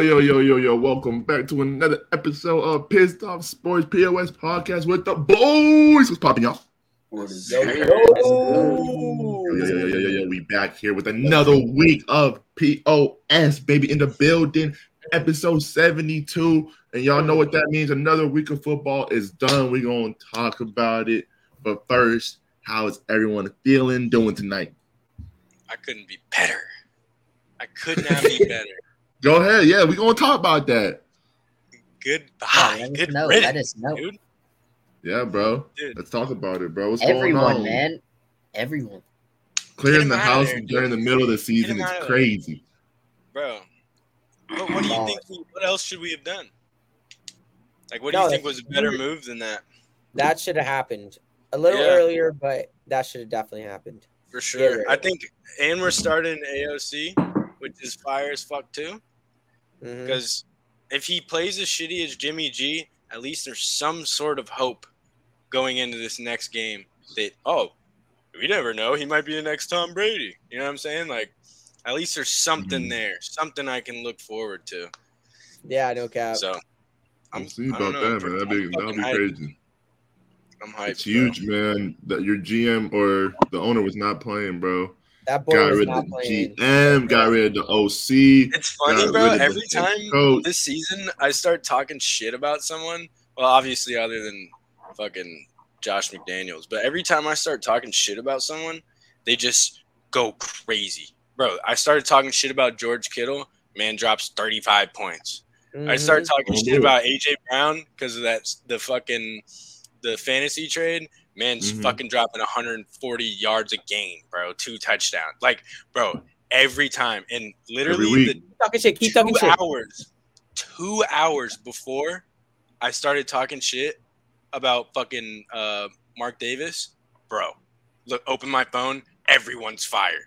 yo, yo, yo, yo, yo. Welcome back to another episode of Pissed Off Sports POS podcast with the boys. What's popping, y'all? Yo, Yo, yo, yo, yo, yo, yo. We back here with another week of POS, baby, in the building. Episode 72. And y'all know what that means. Another week of football is done. We're going to talk about it. But first, how is everyone feeling, doing tonight? I couldn't be better. I could not be better. Go ahead. Yeah, we're going to talk about that. Goodbye. Oh, let Good know. riddance, Let us know. dude. Yeah, bro. Dude. Let's talk about it, bro. What's going Everyone, on? man. Everyone. Clearing the house there, dude. during the middle of the season is crazy. Bro. What, what do you think? we- What else should we have done? Like, what do No, you think was a better you- move than that? That should have happened a little Yeah. earlier, but that should have definitely happened. For sure. Yeah. I think, and we're starting AOC, which is fire as fuck too. Mhm. Because if he plays as shitty as Jimmy G, at least there's some sort of hope going into this next game that, oh, we never know. He might be the next Tom Brady. You know what I'm saying? Like, at least there's something Mhm. there, something I can look forward to. Yeah, no cap. So, I'm, We'll see about know. that, man. That'd be, that'd be fucking hyped. crazy. I'm hyped. It's bro. huge, man. That your GM or the owner was not playing, bro. That boy Got was rid of the playing. GM, got rid of the OC. It's funny, got bro. rid of the Every time coach. this season I start talking shit about someone, well, obviously other than fucking Josh McDaniels, but every time I start talking shit about someone, they just go crazy. Bro, I started talking shit about George Kittle, man drops 35 points. I Mhm. started talking shit about AJ Brown because of that the fucking the fantasy trade. Man's Mhm. fucking dropping 140 yards a game, bro. Two touchdowns. Like, bro, every time. And literally the talking shit. Keep two talking shit. hours, two hours before I started talking shit about fucking uh, Mark Davis, bro. Look, open my phone. Everyone's fired.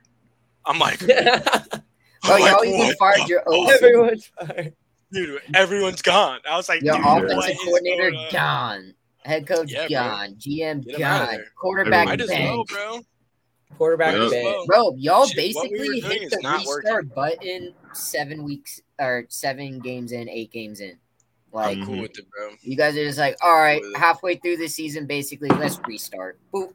I'm like, Oh, I'm y'all even fired your fuck? OC. Everyone's fired. dude. Everyone's gone. I was like, Your dude, offensive coordinator gone. Head coach Yeah, bro. GM Get him outta gone. Quarterback Might as well, bro. Quarterback Yeah. bench. Well, Bro, y'all Shit, what we basically hit the not restart button seven weeks or seven games in, eight games in. Like I'm cool with it, bro. you guys are just like, all right, With it. halfway through the season, basically, let's restart. Boop.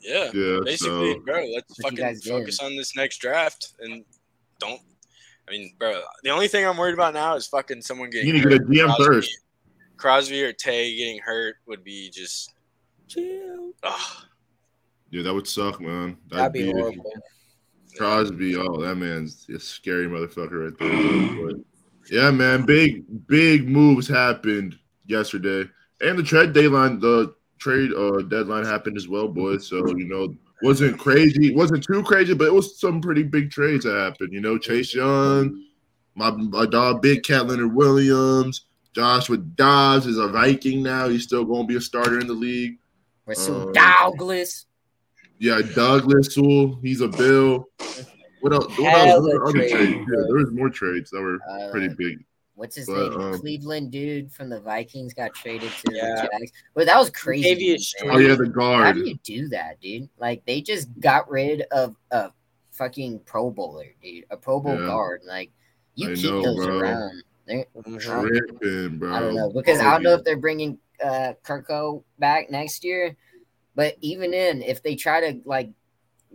Yeah, Yeah, basically, so bro. Let's What fucking guys did. focus on this next draft and don't. I mean, bro. The only thing I'm worried about now is fucking someone getting. you need to get a hurt. GM Crosby- first. Crosby or Tay getting hurt would be just. Chill. ugh. Yeah, that would suck, man. That'd be horrible. Crosby, oh, that man's a scary motherfucker right there. But, yeah, man, big big moves happened yesterday, and the trade deadline, the trade uh, deadline happened as well, boys. So you know, wasn't crazy, wasn't too crazy, but it was some pretty big trades that happened. You know, Chase Young, my, my dog, Big Cat Leonard Williams, Joshua Dobbs is a Viking now. He's still going to be a starter in the league. Rasul Um, Douglas. Yeah, Douglas Sewell, he's a Bill. What else? What else? Hella What other trades, trades? Yeah, there was more trades that were Uh, pretty big. What's his but, name? um, Cleveland dude from the Vikings got traded to Yeah. the Jags. But that was crazy. Davius Oh yeah, the guard. How do you do that, dude? Like they just got rid of a fucking Pro Bowler, dude. A Pro Bowl Yeah. guard. Like you I keep know, those bro. around. They're- Tripping, bro. I don't know because I don't know if they're bringing uh Kirko back next year. But even in, if they try to like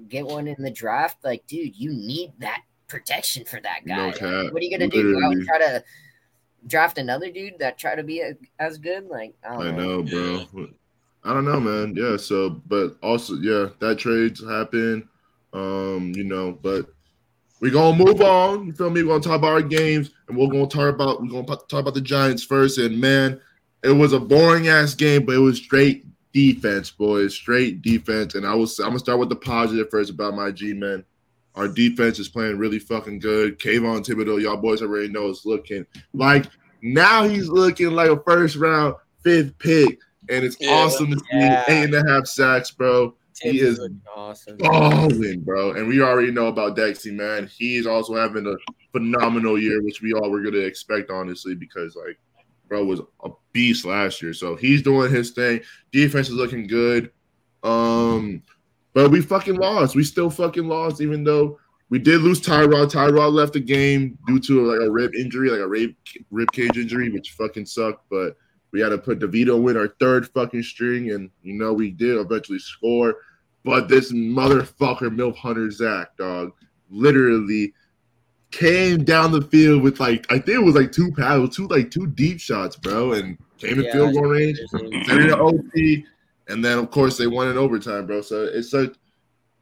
get one in the draft, like, dude, you need that protection for that guy. No Like, what are you gonna do? Go out and try to draft another dude that try to be a, as good? Like, I don't I know. know, bro. I don't know, man. Yeah. So, but also, yeah, that trades happen. Um, you know, but we're gonna move on. You feel me? We're gonna talk about our games, and we're gonna talk about we're gonna talk about the Giants first. And man, it was a boring ass game, but it was straight defense, boys. Straight defense. And I was I'm gonna start with the positive first about my G men. Our defense is playing really fucking good. Kayvon Thibodeaux, y'all boys already know is looking like now he's looking like a first round fifth pick, and it's Yeah. awesome to see Yeah. eight and a half sacks, bro. He is awesome. balling, bro. And we already know about Dexy, man. He's also having a phenomenal year, which we all were gonna expect, honestly, because like, bro was a beast last year. So he's doing his thing. Defense is looking good. Um, but we fucking lost. We still fucking lost, even though we did lose Tyrod. Tyrod left the game due to like a rib injury, like a rib rib cage injury, which fucking sucked. But we had to put DeVito in our third fucking string, and you know we did eventually score. But this motherfucker, Milf Hunter Zach, dog, literally came down the field with like I think it was like two paddles, two like two deep shots, bro, and came in Yeah, field goal range, it to OT, and then of course they won in overtime, bro. So it's like,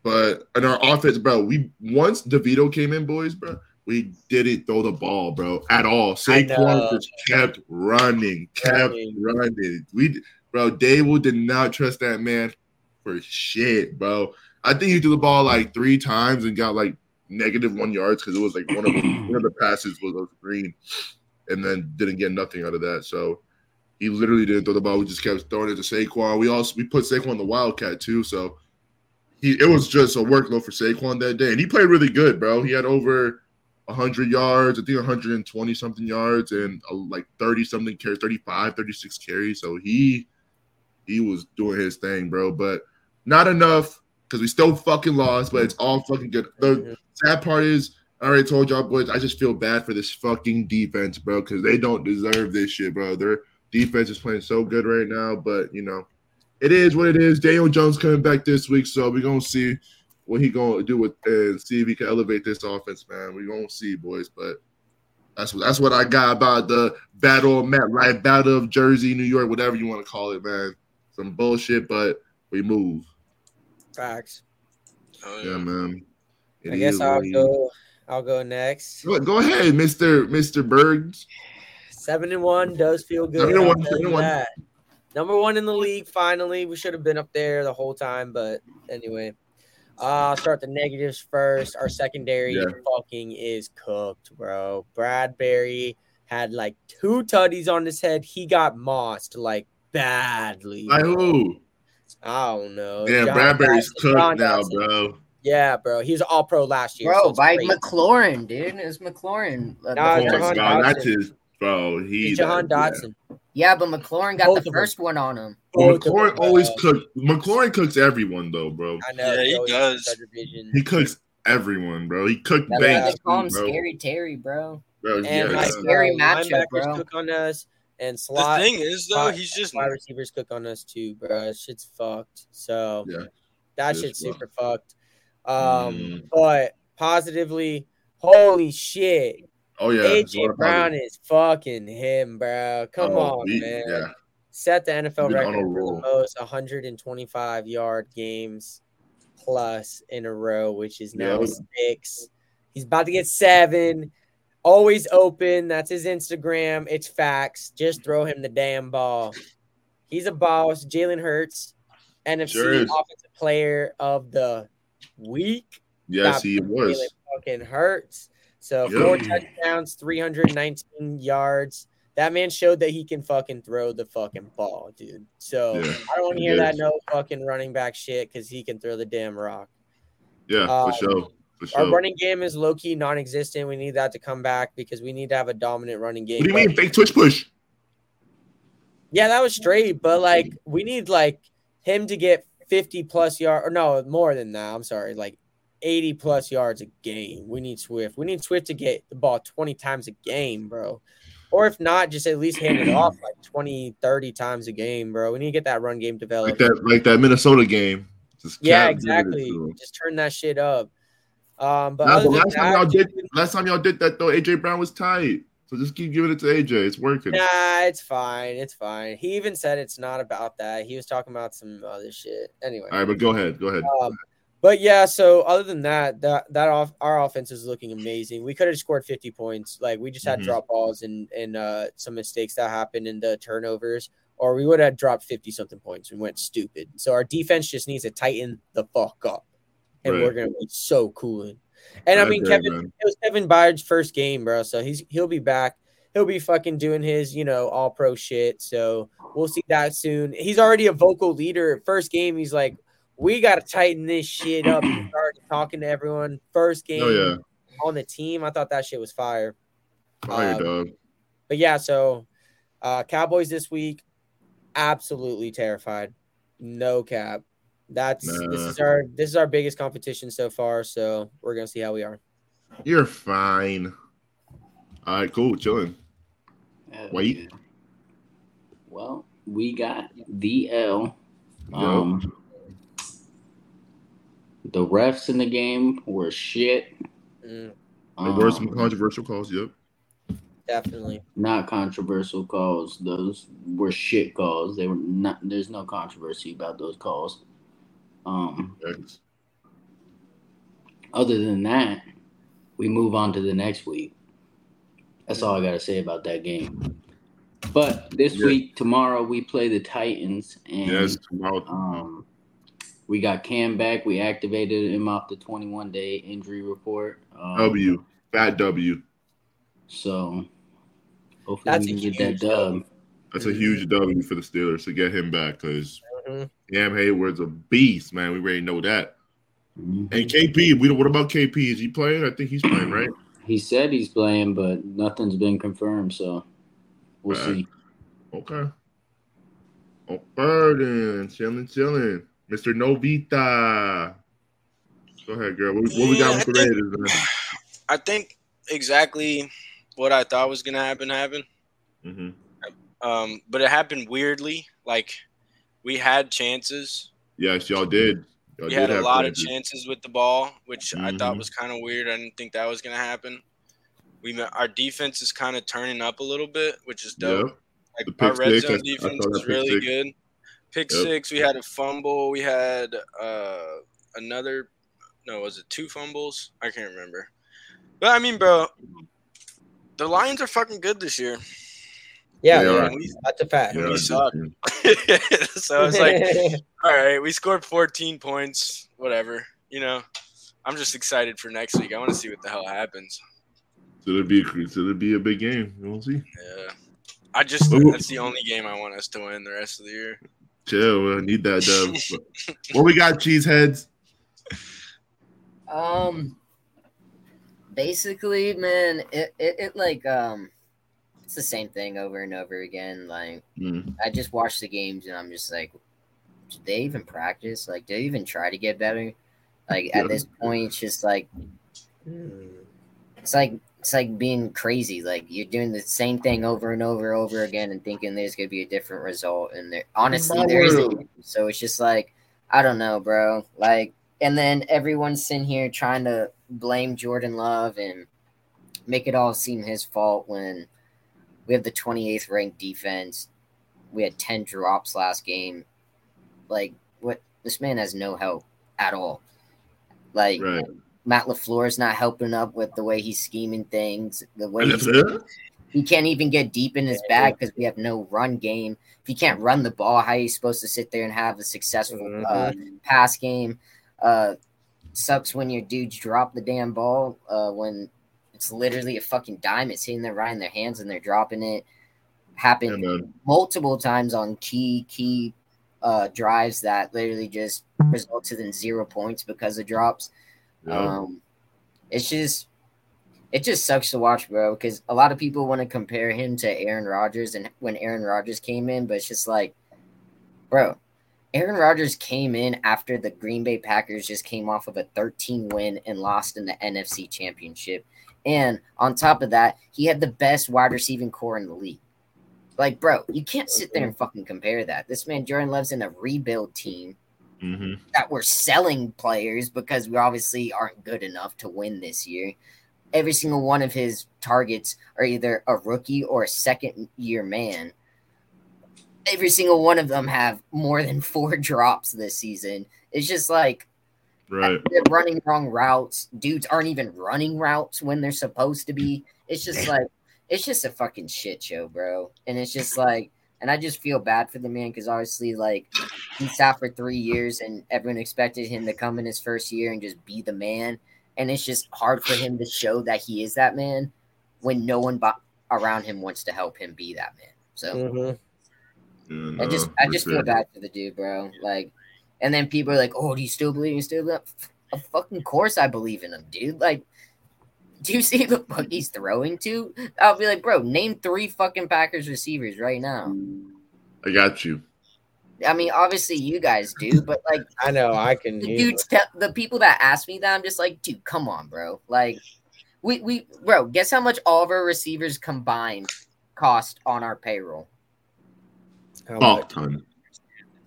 but in our offense, bro, we once DeVito came in, boys, bro, we didn't throw the ball, bro, at all. Saquon just kept running, kept Running. running. We, bro, Daboll did not trust that man for shit, bro. I think he threw the ball like three times and got like negative one yards because it was like one of the, one of the passes was a screen, and then didn't get nothing out of that. So he literally didn't throw the ball. We just kept throwing it to Saquon. We also we put Saquon in the Wildcat too, so he it was just a workload for Saquon that day, and he played really good, bro. He had over. 100 yards, I think 120 something yards, and uh, like 30 something carries, 35, 36 carries. So he he was doing his thing, bro. But not enough because we still fucking lost, but it's all fucking good. The sad part is, I already told y'all boys, I just feel bad for this fucking defense, bro, because they don't deserve this shit, bro. Their defense is playing so good right now, but you know, it is what it is. Daniel Jones coming back this week, so we're gonna see what he gonna do with and see if he can elevate this offense, man. We're gonna see, boys, but. That's what that's what I got about the battle of MetLife, battle of Jersey, New York, whatever you want to call it, man. Some bullshit, but we move. Facts. Oh, Yeah, man. It I guess I'll what it is. go. I'll go next. Go, go ahead, Mister Mister Bergs. Seven and one does feel good. Seven and I'll one, tell seven you and one. Number one in the league. Finally, we should have been up there the whole time, but anyway. Uh, I'll start the negatives first. Our secondary Yeah. fucking is cooked, bro. Bradberry had like two tutties on his head. He got mossed like badly. By who? I don't know. Yeah, John Bradberry's cooked John now, Dotson. bro. Yeah, bro. He was all pro last year. Bro, it's by great. McLaurin, dude. It's McLaurin. Uh, the Nah, Oh my god, that's his bro. He He's Jahan yeah. Dotson. Yeah, but McLaurin got Both the first one on him. Well, McLaurin them, always cooks. McLaurin cooks everyone though, bro. I know. Yeah, he always does. does. He cooks everyone, bro. He cooked That's why Banks, they call him bro. Scary Terry, bro. Bro, And yeah, like, Scary bro, matchup, bro. cook on us, and slot. The thing is, though, he's just wide receivers cook on us too, bro. Shit's fucked. So Yeah, that shit's fucked. super fucked. Um, Mm. but positively, holy shit, Oh yeah, AJ Brown is fucking him, bro. Come Oh, on, we- man. Yeah, Set the NFL Been on record for the most 125 yard games plus in a row, which is now Yeah. six. He's about to get seven. Always open. That's his Instagram. It's facts. Just throw him the damn ball. He's a boss. Jalen Hurts, NFC Sure is. Offensive Player of the Week. yes, Stop he was. Jalen fucking Hurts. So Yep. four touchdowns, 319 yards. That man showed that he can fucking throw the fucking ball, dude. So Yeah, I don't want to he hear that no fucking running back shit because he can throw the damn rock. Yeah, Um, for sure. For Our running game is low key non existent. We need that to come back because we need to have a dominant running game. What do you mean fake twitch push? Yeah, that was straight, but like we need like him to get 50 plus yard or no, more than that. I'm sorry, like 80 plus yards a game. We need Swift. We need Swift to get the ball 20 times a game, bro. Or if not, just at least hand it off like 20, 30 times a game, bro. We need to get that run game developed. Like that, like that Minnesota game. Just yeah, kept giving it exactly. Just turn that shit up. Um, but Nah, other but than last time that, y'all did, last time y'all did that though, AJ Brown was tight. So just keep giving it to AJ. It's working. Nah, it's fine. It's fine. He even said it's not about that. He was talking about some other shit. Anyway. All right, but go ahead. Go ahead. Um, but yeah, so other than that, that that off our offense is looking amazing. We could have scored 50 points. Like we just had Mhm. drop balls and and uh, some mistakes that happened in the turnovers, or we would have dropped 50 something points. We went stupid. So our defense just needs to tighten the fuck up, and Right. we're gonna be so cooling. And I, I mean, agree, Kevin, man. it was Kevin Byard's first game, bro. So he's he'll be back. He'll be fucking doing his, you know, all pro shit. So we'll see that soon. He's already a vocal leader. First game, he's like, "We got to tighten this shit up." He started talking to everyone. First game Oh yeah, on the team, I thought that shit was fire. fire Um, dog. But yeah, so uh Cowboys this week, absolutely terrified. No cap. That's this is our this is our biggest competition so far. So we're gonna see how we are. You're fine. All right, cool, chilling. Hell Wait. Well, we got the L. Yo. Um, the refs in the game were shit. Mm, There were some Um, controversial calls. Yep. definitely. not controversial calls. Those were shit calls. They were not. There's no controversy about those calls. Um, Thanks. other than that, we move on to the next week. That's all I gotta say about that game. But this Yeah. week, tomorrow, we play the Titans, and Yes. Tomorrow. um, we got Cam back. We activated him off the 21 day injury report. Um, W. Fat W. So hopefully That's we can get that huge dub. That's a huge W for the Steelers to get him back because Mhm. Cam Hayward's a beast, man. We already know that. Mhm. And KP, we. What about KP? Is he playing? I think he's playing, right? He said he's playing, but nothing's been confirmed. So we'll Right. see. Okay. Oh, burden, chilling, chilling, Mister Novita. Go ahead, girl. What, what we got with the I think- Raiders? I think exactly what I thought was gonna happen happened. hmm Um, but it happened weirdly. Like we had chances. Yes, y'all did. Y'all We did had a lot chances. of chances with the ball, which I thought Mhm. was kind of weird. I didn't think that was gonna happen. We our defense is kind of turning up a little bit, which is dope. Yep. Like our red six, zone defense saw that is pick really six. good. Pick Yep. six, we had a fumble. We had uh another. No, was it two fumbles? I can't remember. But I mean, bro, the Lions are fucking good this year. Yeah, yeah. We- that's a fact. Yeah, we suck. Did too. so it's like, all right, we scored 14 points, whatever. You know, I'm just excited for next week. I want to see what the hell happens. So it'll be so it'll be a big game. We'll see. Yeah. I just Ooh. that's the only game I want us to win the rest of the year. Chill. I need that dub. what we got? Cheeseheads. Um, basically, man, it, it, it like um, it's the same thing over and over again. Like Mm. I just watch the games and I'm just like, did they even practice? Like, did they even try to get better? Like Yeah. at this point, it's just like it's like it's like being crazy. Like you're doing the same thing over and over and over again and thinking there's gonna be a different result. And there honestly there isn't. So it's just like I don't know, bro. Like and then everyone's sitting here trying to blame Jordan Love and make it all seem his fault when we have the 28th ranked defense. We had 10 drops last game. Like what this man has no help at all. Like Right. Matt LaFleur is not helping up with the way he's scheming things, the way he's, he can't even get deep in his bag because we have no run game. If you can't run the ball, how are you supposed to sit there and have a successful uh, pass game? Uh, sucks when your dudes drop the damn ball uh, when it's literally a fucking dime. It's hitting them right in their hands and they're dropping it. Yeah, Happened man. multiple times on key key uh, drives that literally just resulted in zero points because of drops. Yeah. Um, it's just, it just sucks to watch, bro. Because a lot of people want to compare him to Aaron Rodgers and when Aaron Rodgers came in, but it's just like, bro, Aaron Rodgers came in after the Green Bay Packers just came off of a 13 win and lost in the NFC Championship, and on top of that, he had the best wide receiving core in the league. Like, bro, you can't sit there and fucking compare that. This man, Jordan Love's in a rebuild team hmm that we're selling players because we obviously aren't good enough to win this year. Every single one of his targets are either a rookie or a second year man. Every single one of them have more than four drops this season. It's just like Right. they're running wrong routes. Dudes aren't even running routes when they're supposed to be. It's just like it's just a fucking shit show, bro. And it's just like, and I just feel bad for the man because obviously, like, he sat for three years and everyone expected him to come in his first year and just be the man. And it's just hard for him to show that he is that man when no one bo- around him wants to help him be that man. So Mhm. Yeah, I just, I just feel bad for the dude, bro. Like, and then people are like, "Oh, do you still believe? You still believe?" Of fucking course, I believe in him, dude. Like, do you see the fuck he's throwing to? I'll be like, bro, name three fucking Packers receivers right now. I got you. I mean, obviously you guys do, but like I know I can. the dudes, te- the people that ask me that, I'm just like, dude, come on, bro. Like, we we bro, guess how much all of our receivers combined cost on our payroll? how Fuck much. ton.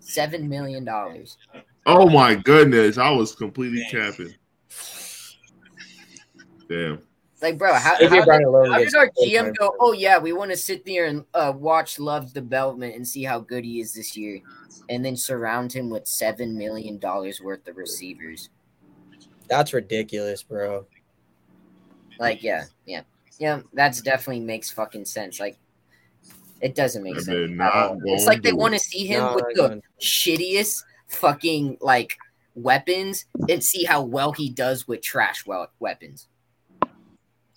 Seven million dollars. Oh my goodness, I was completely capping. Damn. Like, bro, how, AJ how, did, how gets did our GM go? Oh yeah, we want to sit there and uh, watch Love's development and see how good he is this year, and then surround him with seven million dollars worth of receivers. That's ridiculous, bro. Like, yeah, yeah, yeah. That's definitely makes fucking sense. Like, it doesn't make I sense. not. It's like they want to see him No, with the don't. shittiest fucking like weapons and see how well he does with trash well weapons.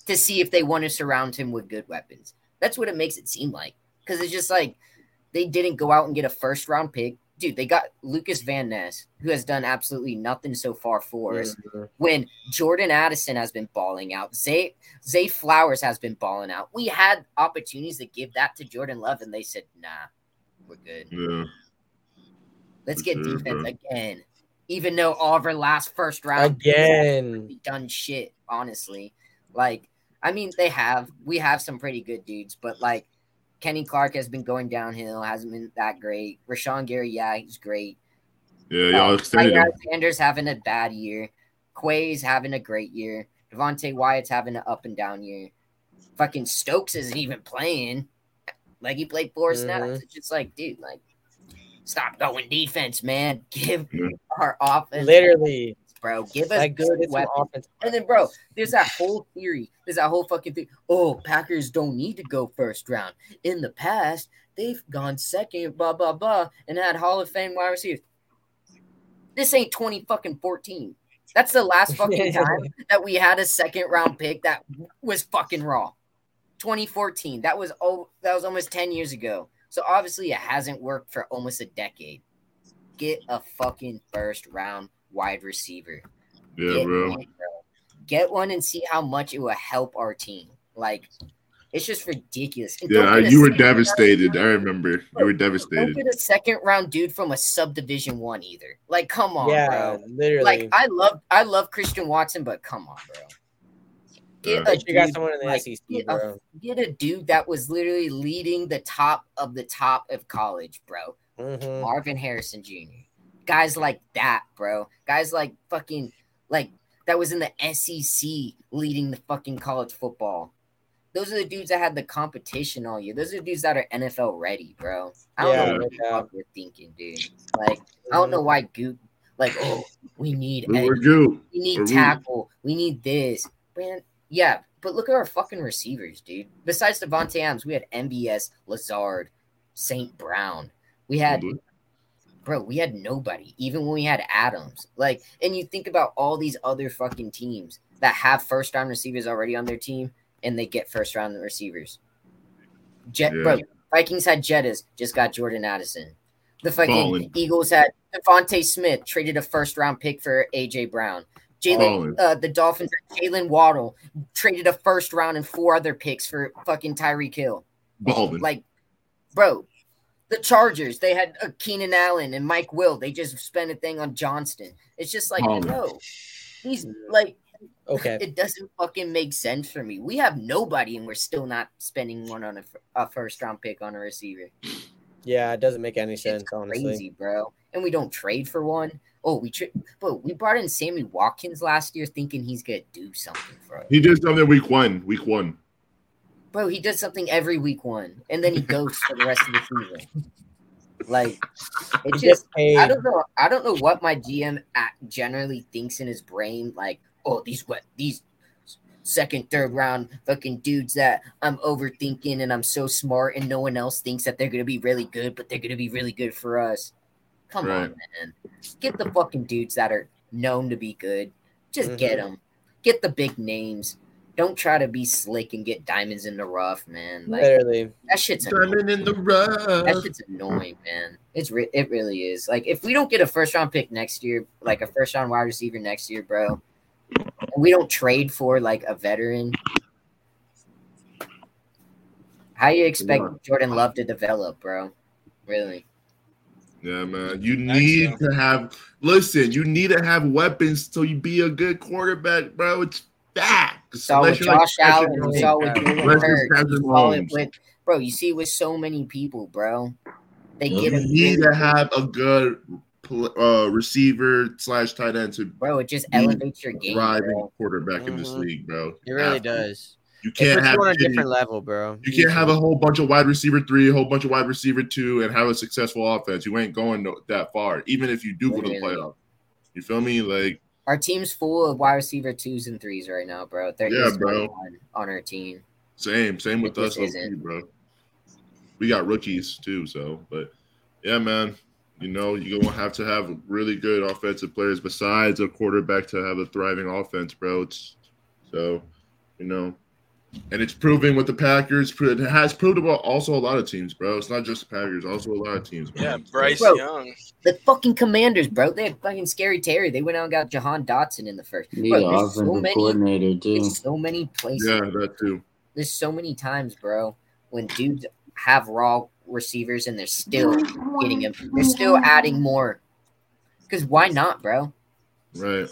To see if they want to surround him with good weapons. That's what it makes it seem like. Because it's just like they didn't go out and get a first round pick. Dude, they got Lukas Van Ness, who has done absolutely nothing so far for us Mhm. when Jordan Addison has been balling out, Zay Zay Flowers has been balling out. We had opportunities to give that to Jordan Love, and they said, "Nah, we're good. Yeah. Let's For get sure, defense again." Even though all of our last first round Again. done shit, honestly. Like, I mean, they have. We have some pretty good dudes, but like Kenny Clark has been going downhill, hasn't been that great. Rashan Gary, yeah, he's great. Yeah, y'all Uh, extended him. Alexander's having a bad year. Quay's having a great year. Devonte Wyatt's having an up and down year. Fucking Stokes isn't even playing. Like he played 4 snaps. Mhm. It's just like, dude, like, stop going defense, man. Give Yeah. our offense, Literally, bro. Give us like good weapons. offense. And then, bro, there's that whole theory. There's that whole fucking thing. Oh, Packers don't need to go first round. In the past, they've gone second, blah blah blah, and had Hall of Fame wide receivers. This ain't twenty fucking fourteen. That's the last fucking time that we had a second round pick that was fucking raw. 2014. That was oh, that was almost 10 years ago. So obviously it hasn't worked for almost a decade. Get a fucking first round wide receiver. Yeah, Get bro. one, bro. Get one and see how much it will help our team. Like, it's just ridiculous. And Yeah, you were second round- devastated. I remember. You were Don't devastated. get a second round dude from a subdivision one either. Like, come on, yeah, bro. literally. Like, I love, I love Christian Watson, but come on, bro. Get Yeah. a you got dude, someone in the like, SEC, get a get a dude that was literally leading the top of the top of college, bro. Mhm. Marvin Harrison Jr. Guys like that, bro. Guys like fucking like that was in the SEC leading the fucking college football. Those are the dudes that had the competition all year. Those are the dudes that are NFL ready, bro. I don't Yeah, know what the yeah. fuck we're thinking, dude. Like, I don't know why Goop like, oh, we need We were edge, we need Or we- tackle, we need this. Man, yeah, but look at our fucking receivers, dude. Besides Davante Adams, we had MBS, Lazard, St. Brown. We had mm-hmm. Bro, we had nobody, even when we had Adams. Like, and you think about all these other fucking teams that have first round receivers already on their team and they get first round receivers. Jet, Yeah. bro, Vikings had Jettas, just got Jordan Addison. The fucking Ballin'. Eagles had DeVonta Smith, traded a first round pick for AJ Brown. Jalen, uh, the Dolphins, had Jaylen Waddle traded a first round and four other picks for fucking Tyreek Hill. Like, bro, the Chargers, they had uh, Keenan Allen and Mike Will. They just spent a thing on Johnston. It's just like, Oh. bro, he's like, Okay. it doesn't fucking make sense for me. We have nobody, and we're still not spending one on a first round pick on a receiver. Yeah, it doesn't make any sense, It's honestly. crazy, bro. And we don't trade for one. Oh, we tra- but we brought in Sammy Watkins last year, thinking he's gonna do something for us. He did something week one. Week one. Bro, he does something every week one, and then he ghosts for the rest of the season. Like, it's just. I don't know. I don't know what my GM at generally thinks in his brain. Like, oh, these what these second, third round fucking dudes that I'm overthinking and I'm so smart and no one else thinks that they're gonna be really good, but they're gonna be really good for us. Come Right. on, man. Get the fucking dudes that are known to be good. Just Mhm. get them. Get the big names. Don't try to be slick and get diamonds in the rough, man. Like Literally. that shit's annoying. In the rough. That rough. shit's annoying, man. It's re- it really is. Like if we don't get a first round pick next year, like a first round wide receiver next year, bro, and we don't trade for like a veteran, how you expect Yeah. Jordan Love to develop, bro? Really? Yeah, man. You need though. to have listen, you need to have weapons so you be a good quarterback, bro. It's fact. saw with Unless like Josh Allen, Patrick saw with Mahomes. Jalen Hurts, Patrick saw it with bro. You see with so many people, bro. They You get a You need to have a good uh, receiver slash tight end to bro. It just be elevates your game, thriving bro. quarterback in this Mhm. league, bro. It really Have to. does. You can't have you on a shitty- different level, bro. You can't have a whole bunch of wide receiver three, a whole bunch of wide receiver two, and have a successful offense. You ain't going no, that far, even if you do go to the Literally. playoff. You feel me? Like, Our team's full of wide receiver twos and threes right now, bro. There Yeah, is bro. one on our team. same, same with It us, just low isn't. bro. We got rookies too, so but yeah, man. You know, you're gonna have to have really good offensive players besides a quarterback to have a thriving offense, bro. It's so you know, and it's proving with the Packers. It has proved about also a lot of teams, bro. It's not just the Packers, also a lot of teams. Bro. Yeah. Bryce Bro. Young. The fucking Commanders, bro. They had fucking scary Terry. They went out and got Jahan Dotson in the first. Need Bro, an there's so many, coordinator too. there's so many places. Yeah, that too. There's so many times, bro, when dudes have raw receivers and they're still getting them. They're still adding more. Because why not, bro? Right.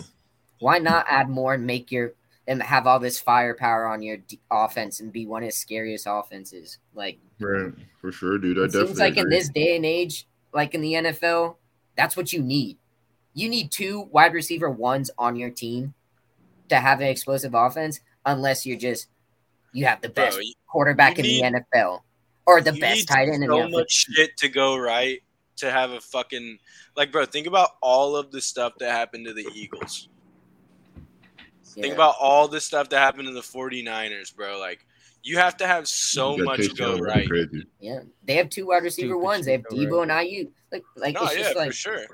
Why not add more and make your and have all this firepower on your d- offense and be one of the scariest offenses? Like Right. For sure, dude. I it definitely seems like in this day and age, like in the NFL, that's what you need. You need two wide receiver ones on your team to have an explosive offense, unless you're just you have the best you- quarterback you in the NFL or the best need tight end in the so NFL. much shit to go right to have a fucking like, bro. Think about all of the stuff that happened to the Eagles. Think about all the stuff that happened to the 49ers, bro. Like, you have to have so much go right. Crazy. Yeah, they have two wide receiver Stupid ones. They have shit, Deebo bro. and IU. Like, like No, it's yeah, just like, for sure.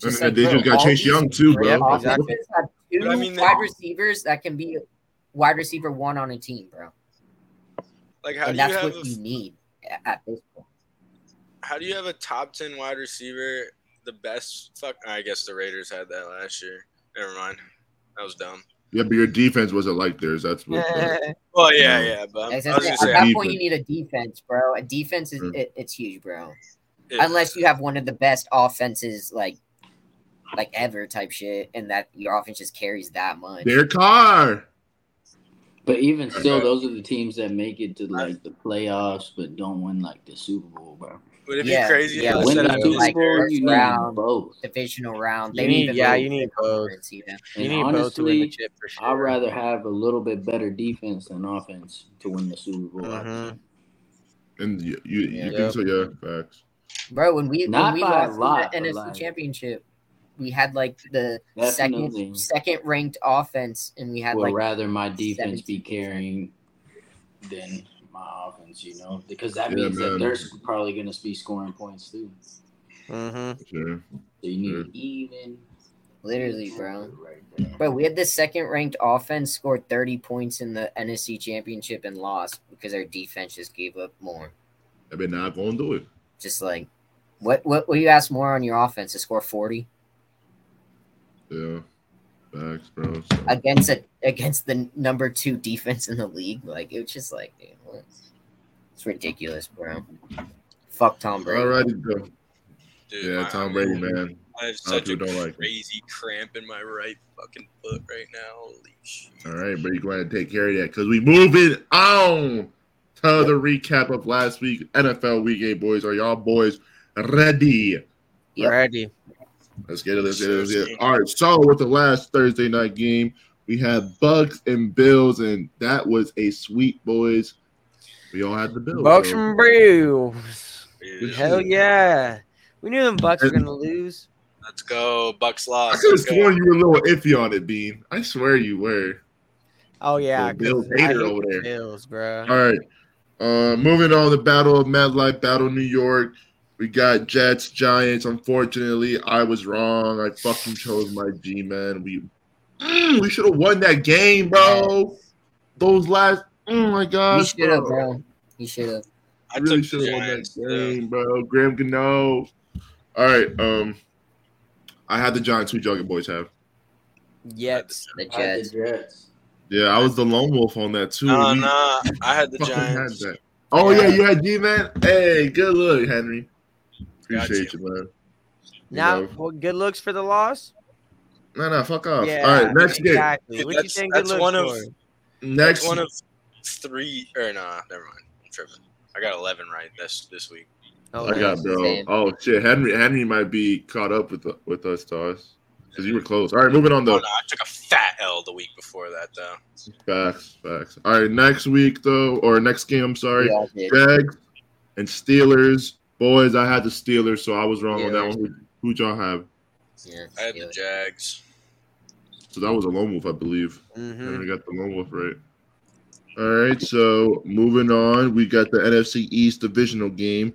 just And like, they bro, just got Chase Young too, Yeah, bro. exactly. offenses have two I mean, they- wide receivers that can be wide receiver one on a team, bro. Like, how and do you have what a, you need at this point. how do you have a top 10 wide receiver? The best fuck. I guess the Raiders had that last year. Never mind. That was dumb. Yeah, but your defense wasn't like theirs. That's what. uh, Well, yeah, No. yeah, but I I was gonna at that defense. point, you need a defense, bro. A defense is Mm. it, it's huge, bro. it- Unless you have one of the best offenses, like like ever type shit, and that your offense just carries that much. Their car. But even still, those are the teams that make it to like the playoffs, but don't win like the Super Bowl, bro. Would it Yeah, be crazy? yeah, if to they win the I like first you need round. both. Divisional round. You They need- need, to yeah, you need both. you know? You need both to win the honestly, chip for sure. I'd rather have a little bit better defense than offense to win the Super Bowl. I Mhm. And you, you, you Yeah. think so? Yeah, facts. Bro, when we Not when we by lost lot, in the NFC like- Championship, we had like the Definitely. second second ranked offense, and we had would like rather my defense 17%. be carrying than my offense, you know, because that Yeah, means that they're probably going to be scoring points too. Mhm. Sure. So you need Sure. even. literally, bro. Right there. Bro, we had the second ranked offense scored 30 points in the NFC Championship and lost because our defense just gave up more. I mean, not going to do it. Just like, what what will you ask more on your offense to score 40 Yeah. Facts, bro. So. against a against the number two defense in the league? Like, it was just like, dude, what? it's ridiculous, bro. Fuck Tom Brady. All righty, bro. Dude, Yeah, Tom Brady, man. I have A lot of such a people don't like him. crazy cramp in my right fucking foot right now. Holy shit. All right, but you go ahead and take care of that because we moving on to the recap of last week NFL Week Eight, boys. Are y'all boys ready? Yep. Ready. Let's get it. Let's get it. Let's get it. All right. So with the last Thursday night game, we had Bucks and Bills, and that was a sweet boys. We all had the Bills. Bucks so- and Bills. Dude, Hell yeah. We knew them Bucks were gonna lose. Let's go. Bucks lost. I lost. could have sworn you were a little iffy on it, Bean. I swear you were. Oh yeah, The Bills 'cause I hater over there. Bills, bro. All right. Uh, moving on, the Battle of MetLife, Battle New York. We got Jets, Giants. Unfortunately, I was wrong. I fucking chose my G man. We Mm, we should have won that game, bro. Those last, oh my He gosh, should have, bro. He should have. I really should have won that game, bro. Graham Gano. All right. Um, I had the Giants. Who Jugget boys have? Jets. The Jets. the Jets. Yeah, I was the lone wolf on that too. No, We no, I had the fucking had Giants. Oh Yeah. yeah, you had G man. Hey, good look, Henry. Appreciate you, man. Now, know. well, good looks for the loss. No, no, fuck off. Yeah, All right, next game. exactly. game. What do you That's- think? Good that's looks one of- for? Next That's one of three or nah, never mind. I'm tripping. I got eleven right this this week. Oh, I got nice. bro. Oh shit, Henry Henry might be caught up with with us, Stars, because you were close. All right, moving on Oh, though. no, I took a fat L the week before that though. Facts, facts. All right, next week though, or next game. I'm sorry. We all did. Jags and Steelers. Boys, I had the Steelers, so I was wrong on that one. Who, who'd y'all have? Yeah, I had the Jags. So that was a lone wolf, I believe. Mhm. Henry got the lone wolf right. All right, so moving on, we got the NFC East divisional game.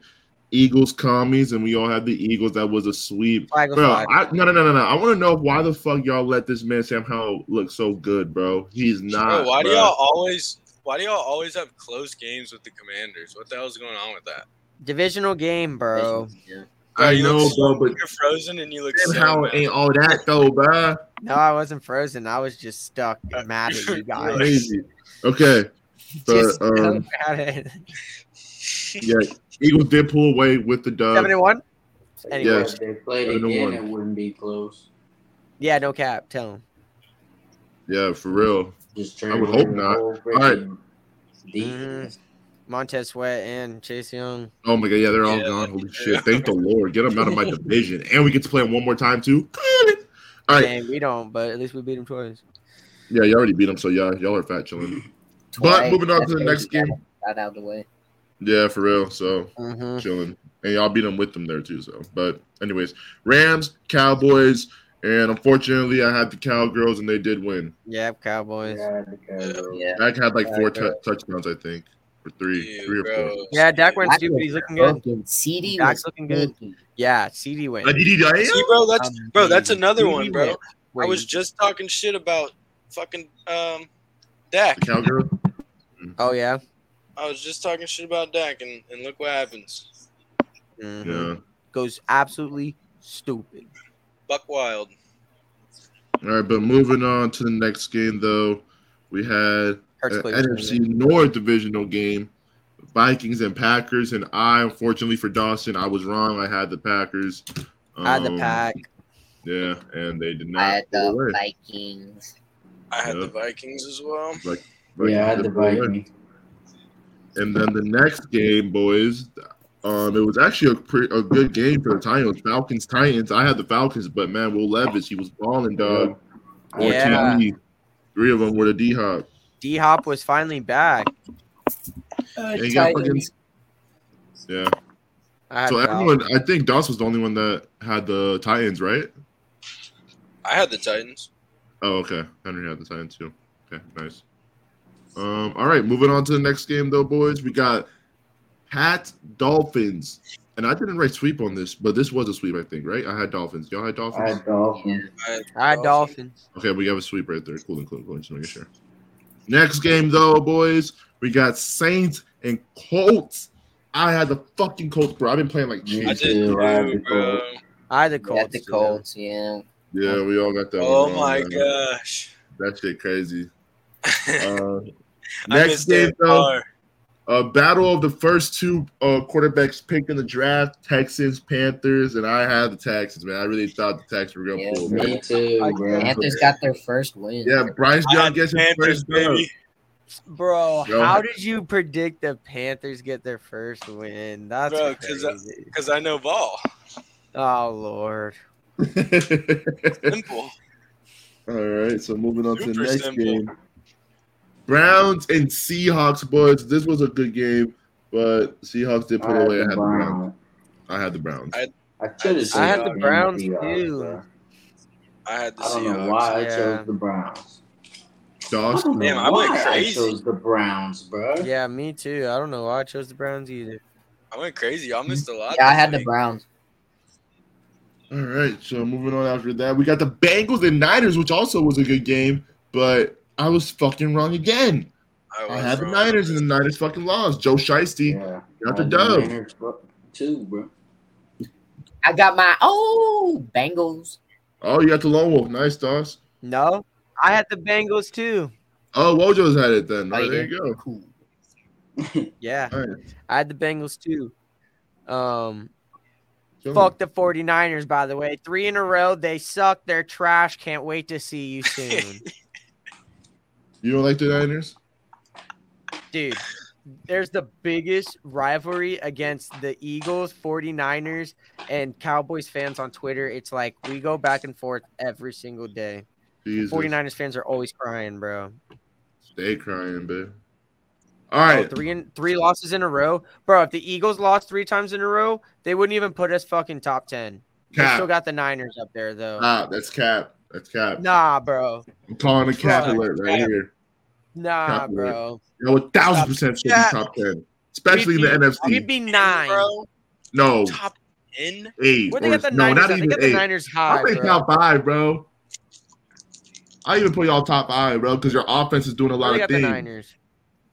Eagles commies, and we all have the Eagles. That was a sweep. Flag Bro, five. I, no, no, no, no, no. I want to know why the fuck y'all let this man Sam Howell look so good, bro. He's not. Bro, why do y'all always why do y'all always have close games with the commanders? What the hell's going on with that? Divisional game, bro. Yeah. I you know, bro, but You're frozen and you look Sam so Howell mad. ain't all that though, bro. No, I wasn't frozen. I was just stuck mad at you guys. Crazy. Okay, but Just um, mad yeah, Eagles did pull away with the dub. Seven and one. Anyway, Yes. If they played Seven again, one. it wouldn't be close. yeah, no cap. Tell him. Yeah, for real. Just I would hope not. All right. Defense. Montez Sweat and Chase Young. Oh my god, yeah, they're all Yeah. gone. Holy shit! Thank the Lord. Get them out of my division, and we get to play them one more time too. All right, And we don't, but at least we beat them twice. yeah, you already beat them, so yeah, y'all are fat chilling. But moving on to the next game. Got out of the way. Yeah, for real. So Mm-hmm. chilling, and y'all beat them with them there too. So, but anyways, Rams, Cowboys, and unfortunately, I had the Cowgirls, and they did win. Yep, Cowboys. Yeah, the Cowboys. Yeah. Dak had like four Yeah, tou- touchdowns, I think, or three, Ew, three or bro. four. Yeah, Dak went Dak stupid. He's looking good. CD Dak's looking good. Yeah, CD went. Uh, did he die? See, bro, that's bro, that's another CD one, bro. went I was just talking shit about fucking um Dak. The Cowgirl. Oh yeah. I was just talking shit about Dak, and, and look what happens. Mhm. Yeah. Goes absolutely stupid. Buck Wild. All right, but moving on to the next game, though, we had Hurts an played NFC North divisional game, Vikings and Packers, and I, unfortunately for Dawson, I was wrong. I had the Packers. I had the Um, pack. Yeah, and they did not. I had the away. Vikings. I had Yeah. the Vikings as well. Vikings Yeah, I had the. Vikings. And then the next game, boys, um, it was actually a pretty, a good game for the Titans. Falcons, Titans. I had the Falcons, but man, Will Levis, he was balling, dog. Four Yeah. TD. Three of them were the D Hop. D Hop was finally back. And he got fucking- Yeah. I So everyone, I think Doss was the only one that had the Titans, right? I had the Titans. Oh, okay. Henry had the Titans too. Okay, nice. Um, all right, moving on to the next game though, boys. We got Pat Dolphins. And I didn't write sweep on this, but this was a sweep, I think, right? I had Dolphins. Y'all had Dolphins? I had Dolphins. I had, I had Dolphins. Okay, we have a sweep right there. Cool and cool, cool. Just making sure. Next game though, boys, we got Saints and Colts. I had the fucking Colts, bro. I've been playing like Me cheese. I did too, I had the bro. Colts. I had the Colts. had the. Colts, yeah. Yeah, we all got that. Oh one wrong, my man. gosh. That shit crazy. Uh, next game though, hard. A battle of the first two uh, quarterbacks picked in the draft: Texans, Panthers, and I had the Texans. Man, I really thought the Texans were gonna Yeah, pull. me Man. Me too, bro. Panthers got their first win. Yeah, Bryce Young gets his Panthers, first dub. baby. Bro, Yo. how did you predict the Panthers get their first win? That's Bro, 'cause I- crazy. Because I know ball. Oh Lord. Simple. All right, so moving on to the next simple. game. Browns and Seahawks, boys. This was a good game, but Seahawks did I pull had away. I the had the Browns. Browns. I had the Browns. I- I I had the uh, Browns, too. I had the I don't know Seahawks. why I Yeah. chose the Browns. I don't know Damn, I went crazy. I chose the Browns, bro. Yeah, me too. I don't know why I chose the Browns either. I went crazy. Y'all missed a lot. Yeah, I this had the. Browns. All right, so moving on after that, we got the Bengals and Niners, which also was a good game, but I was fucking wrong again. I was had the. Niners, and the Niners fucking lost. Joe Shiesty Yeah. got the I had dub. Niners, bro, Too, bro. I got my oh Bengals. Oh, you got the Lone Wolf. Nice, Doss. No, I had the Bengals too. Oh, Wojo's had it then. Oh, All right, there you go. Cool. Yeah, All right. I had the Bengals too. Um, Chilling. Fuck the 49ers, by the way. Three in a row. They suck. They're trash. Can't wait to see you soon. You don't like the Niners? Dude, there's the biggest rivalry against the Eagles, 49ers, and Cowboys fans on Twitter. It's like we go back and forth every single day. Jesus. 49ers fans are always crying, bro. Stay crying, babe. All Oh, right. three and three losses in a row, bro. If the Eagles lost three times in a row, they wouldn't even put us fucking top ten. They still got the Niners up there though. Ah, that's cap. That's cap. Nah, bro. I'm calling a cap alert right here. Nah, Cap bro. You know, a thousand percent should be top ten, especially in the NFC. We'd be nine. bro. no, Top ten. eight. Where they or- got the no, Niners? not at? They even got the eight. Niners high, I think bro. top five, bro. I even put y'all top five, bro, because your offense is doing a lot they of things. Niners.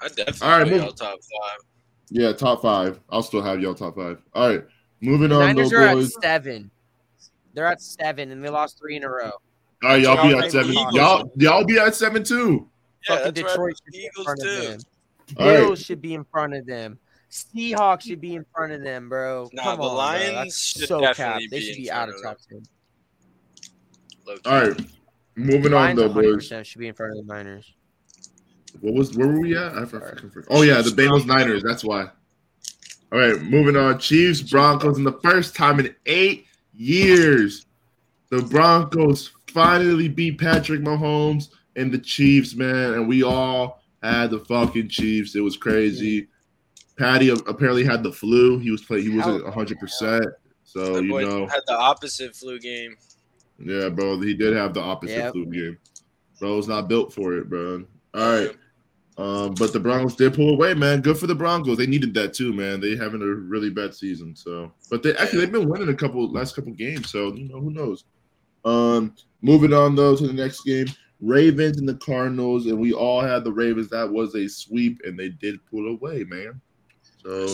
I definitely All right, put move- y'all top five. Yeah, top five. I'll still have y'all top five. All right, moving The on, Niners are boys. at seven. They're at seven, and they lost three in a row. All right, y'all be Y'all at seven. Eagles. Y'all, y'all be at seven too. Yeah, Fucking Detroit right. should be in Eagles front of too. them. All right. Bills should be in front of them. Seahawks should be in front of them, bro. Nah, Come the on, bro. Lions That's should so definitely capped. They should be out of of top ten. All right, moving on though, 100 boys. should be in front of the Niners. What was where were we at? I forgot. Oh yeah, the Bengals Niners. That's why. All right, moving on. Chiefs Broncos in the first time in eight years, the Broncos finally beat Patrick Mahomes and the Chiefs, man, and we all had the fucking Chiefs. It was crazy. Patty apparently had the flu. He was play. He wasn't hundred percent. So That you boy know, had the opposite flu game. yeah, bro. He did have the opposite Yep. flu game. Bro was not built for it, bro. All right. Um, but the Broncos did pull away, man. Good for the Broncos. They needed that too, man. They having a really bad season. So, but they actually they've been winning a couple last couple games. So you know who knows. Um, moving on though to the next game, Ravens and the Cardinals, and we all had the Ravens. That was a sweep, and they did pull away, man. So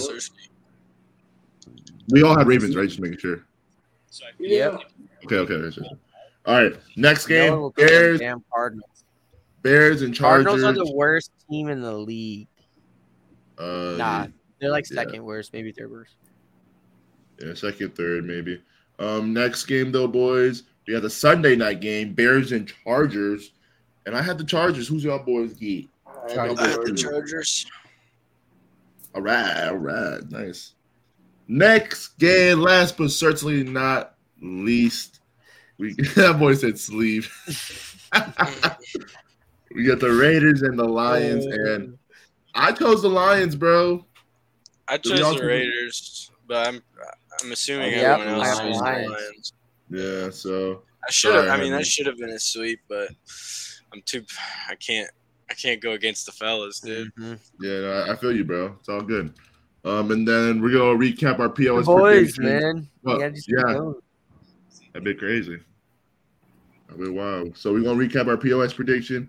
we all had Ravens, right? Just making sure. Yep. Okay, okay. okay. All right, next game: will pick them Bears, damn Cardinals. Bears and Chargers. Cardinals are the worst team in the league. uh, Nah, they're like yeah. second worst, maybe third worst. Yeah, second, third, maybe. Um, next game though, boys. We have the Sunday night game, Bears and Chargers. And I had the Chargers. Who's y'all boys get? Chargers. I have the Chargers. All right, all right, nice. Next game, last but certainly not least, we that boy said sleeve. we got the Raiders and the Lions, uh, and I chose the Lions, bro. I chose the Raiders, but I'm I'm assuming Yep, everyone I else chose the Lions. Lions. Yeah, so I should have. I mean, Henry. that should have been a sweep, but I'm too. I can't. I can't go against the fellas, dude. Mhm. yeah, no, I- I feel you, bro. It's all good. Um, and then we're gonna recap our POS Boys, predictions. man. What? Yeah, just keep Yeah. That'd be crazy. That'd be wild. So we're gonna recap our POS prediction.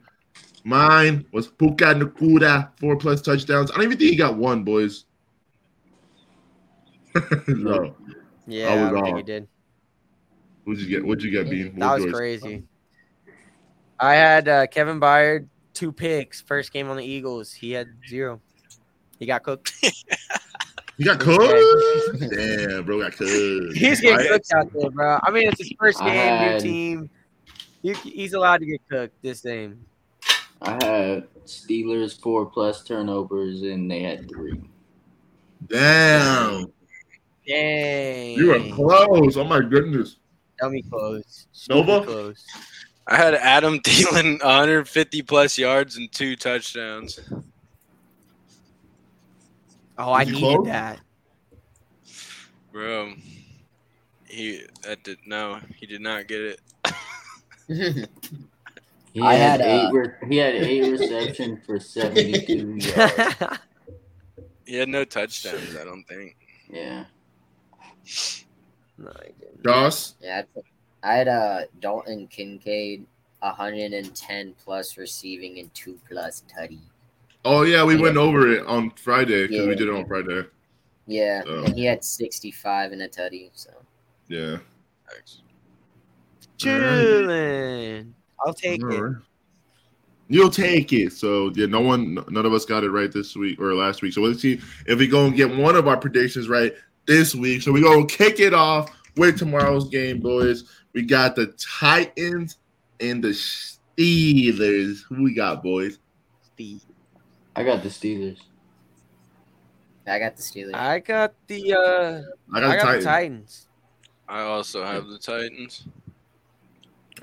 Mine was Puka Nacua, four plus touchdowns. I don't even think he got one, boys. no. Yeah, I I, was don't think he did. What'd you get? What'd you get, Bean? That What was yours? crazy. I had uh, Kevin Byard two picks first game on the Eagles. He had zero. He got cooked. he got cooked? Damn, bro, got cooked. He's getting Right? cooked out there, bro. I mean, it's his first I game, new team. You, he's allowed to get cooked this game. I had Steelers four plus turnovers and they had three. Damn. Dang. You were close. Oh my goodness. Tell me close. Nova? Stupid Close. I had Adam Thielen 150 plus yards and two touchdowns. Oh, I needed close? that. Bro, he that did no, he did not get it. He I had, had, eight. uh, re- he had eight reception for seventy two yards. He had no touchdowns. I don't think. Yeah. No, he didn't. Joss? yeah, I- I had uh, Dalton Kincaid, 110 plus receiving and two plus tutty. Oh yeah, we went over it on Friday because we did it on Friday. Yeah, Oh. and he had 65 and a tutty. So Yeah. Chillin'. I'll take it. You'll take it. So yeah, no one, none of us got it right this week or last week. So let's see if we go and get one of our predictions right. This week. So we're gonna kick it off with tomorrow's game, boys. We got the Titans and the Steelers. Who we got, boys? Steve. I got the Steelers. I got the Steelers. I got the uh I got, I got the the Titans. Titans. I also have the Titans.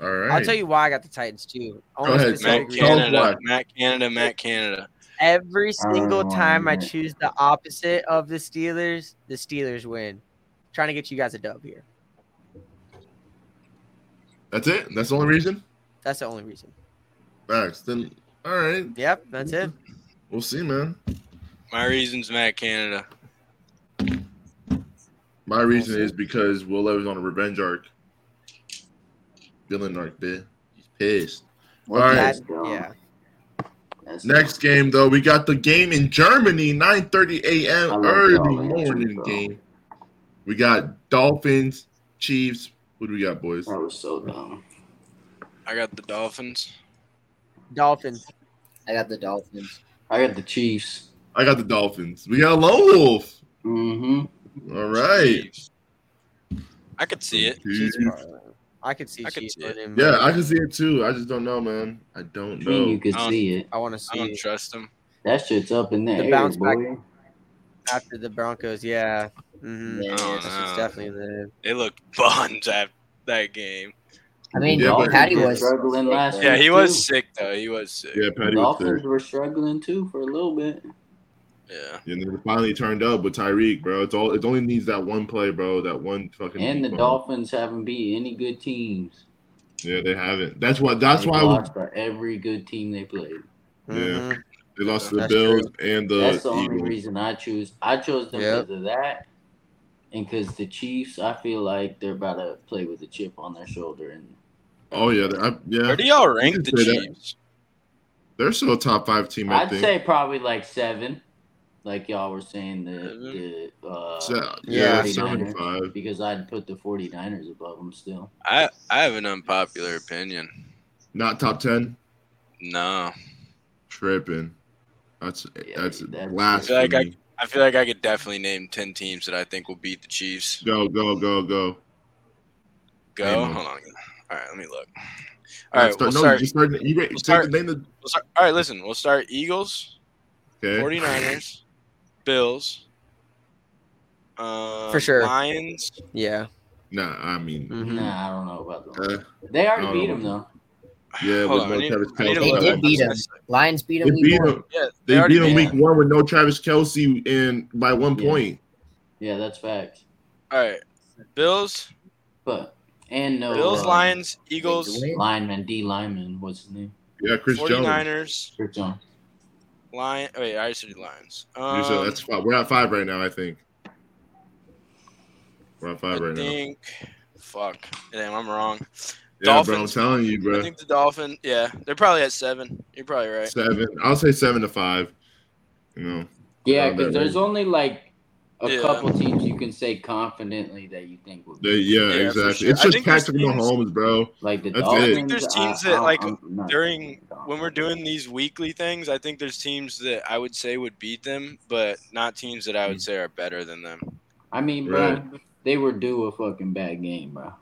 All right. I'll tell you why I got the Titans too. Only ahead, Matt Tell us reason. Canada. Matt Canada, Matt Canada. Every single Oh, time I um, choose the opposite of the Steelers, the Steelers win. trying to get you guys a dub here. That's it. That's the only reason. That's the only reason. Facts. Then, all right. Yep, that's it. We'll see, man. My reason's Matt Canada. My reason is because Will Levis on a revenge arc. Villain arc, bitch. He's pissed. What All right. That- yeah. That's Next game, though, we got the game in Germany, 9:30 I a.m. early morning bro. game. We got Dolphins, Chiefs. Who do we got, boys? I was so dumb. I got the Dolphins. Dolphins. I got the Dolphins. I got the Chiefs. I got the Dolphins. We got a lone wolf. Mm-hmm. All right. Chiefs. I could see it. Chiefs Chiefs. probably- I could see I could see it. winning. Yeah, but I can see it too. I just don't know, man. I don't I mean, you know. could see it. I want to I see don't it trust them. That shit's up in there. The air, bounce back. boy. after the Broncos. Yeah. Mm-hmm. Yeah. That's no. definitely the. They looked buns at that game. I mean, Yeah, but- Patty was struggling last. Yeah, week, he was too. sick though. He was sick. Yeah, The Patty was Dolphins there. were struggling too for a little bit. Yeah. And then it finally turned up with Tyreek, bro. It's all. It only needs that one play, bro. That one fucking. And the deep ball. Dolphins haven't beat any good teams. Yeah, they haven't. That's why That's They why we, lost for every good team they played. Yeah. Mhm. they lost to the That's Bills and the That's the only Eagles. reason I choose. I chose them Yep. because of that, and because the Chiefs. I feel like they're about to play with a chip on their shoulder, and Oh yeah, I, yeah. Where do y'all rank the say that. They're still a top five team. I I'd think. say probably like seven, like y'all were saying the the uh, So, Yeah. yeah, seventy-five. because I'd put the 49ers above them still. I I have an unpopular opinion. Not top ten. No, Tripping. That's Yeah, that's that's- last. I feel like I feel like I could definitely name ten teams that I think will beat the Chiefs. Go go go go. Go. Name 'em. Hold on. All right, let me look. All right, start, we'll no, start, you start, you, we'll start, the, we'll start, all right, listen. We'll start Eagles, Okay. 49ers, Bills, um, For sure. Lions. Yeah. Nah, I mean, Mhm. Nah, I don't know about them. uh, They already beat know. them though. yeah, Hold with on, no need- Travis I need. They did beat what's them. Lions beat They them. beat him. Yeah, They already beat him beat week them. one with no Travis Kelce and by one Yeah. point. Yeah, that's fact. All right, Bills, But and no Bills, uh, Lions, Eagles, lineman D lineman. What's his name? Yeah, Chris Jones. 49ers, Chris Jones. Lion. Wait, I said Lions. You Um, said that's five. We're at five right now. I think. We're at five I right now. think. Fuck. Damn, I'm wrong. Yeah, bro. I'm telling you, bro. I think the Dolphin. Yeah, they're probably at seven. You're probably right. Seven. I'll say seven to five. You know. Yeah, because there's only like a Yeah. couple teams you can say confidently that you think would They, be. yeah, Yeah, exactly. sure. It's just think there's Patrick teams- Mahomes, bro. Like the That's it. Dolphins. I think there's teams I- that, I- like, during- When we're doing these weekly things, I think there's teams that I would say would beat them, but not teams that I would say are better than them. I mean, bro, they were due a fucking bad game, bro.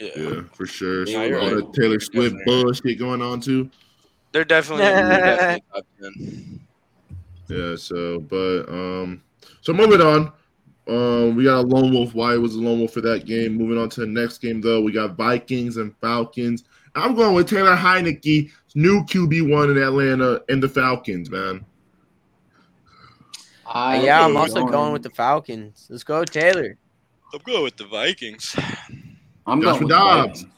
Yeah, Yeah, for sure. Yeah, So all right. that Taylor Swift bullshit going on too. they're definitely, they're definitely top ten. Yeah. So, but um, so moving on. Um, we got a lone wolf. Why was a lone wolf for that game? Moving on to the next game, though, we got Vikings and Falcons. I'm going with Taylor Heinicke, new QB one in Atlanta, and the Falcons, man. I yeah, I'm also going with the Falcons. Let's go, Taylor. I'm going with the Vikings. I'm Joshua going with Dobbs. Vikings.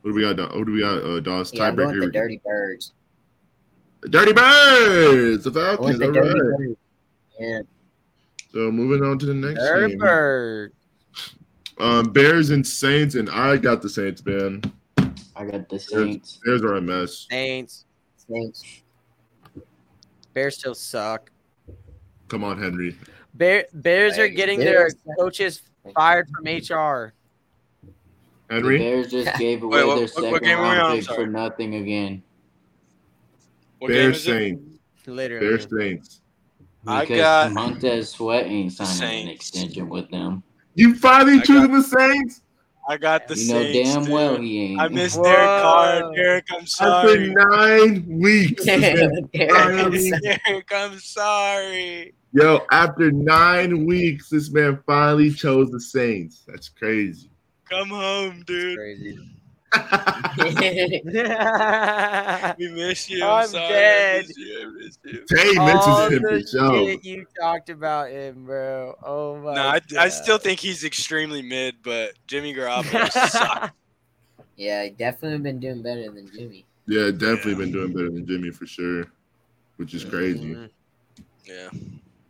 What do we got? What do we got? Uh, Dawes Yeah, I'm the tiebreaker. Dirty Birds. Dirty Birds, the I went Falcons. the All Dirty. Birds. Yeah. So moving on to the next game. Herbert. Um, Bears and Saints, and I got the Saints, man. I got the Saints. Bears are a mess. Saints. Saints. Bears still suck. Come on, Henry. Bear, Bears are Bears. getting their coaches fired from HR. The Henry. Bears just gave away Wait, what- their second what game are we on? round pick for nothing again. What game Bears is it? Saints. Literally. Bears Saints. I got- Montez Sweat ain't signing an extension with them. You finally I choosing the Saints? I got the You know Saints, damn dude. well he ain't. I miss Whoa. Derek Carr. Derek, I'm sorry. After nine weeks. Derek, Finally. Derek, I'm sorry. Yo, after nine weeks, this man finally chose the Saints. That's crazy. Come home, dude. Crazy. We miss you. I'm I'm, sorry. dead. I miss you. I miss you. Tay All mentions him the for show. shit you talked about him, bro. Oh my. No, I, I still think he's extremely mid, but Jimmy Garoppolo sucks. yeah, definitely been doing better than Jimmy. Yeah, definitely Yeah. been doing better than Jimmy for sure, which is crazy. Mhm. Yeah,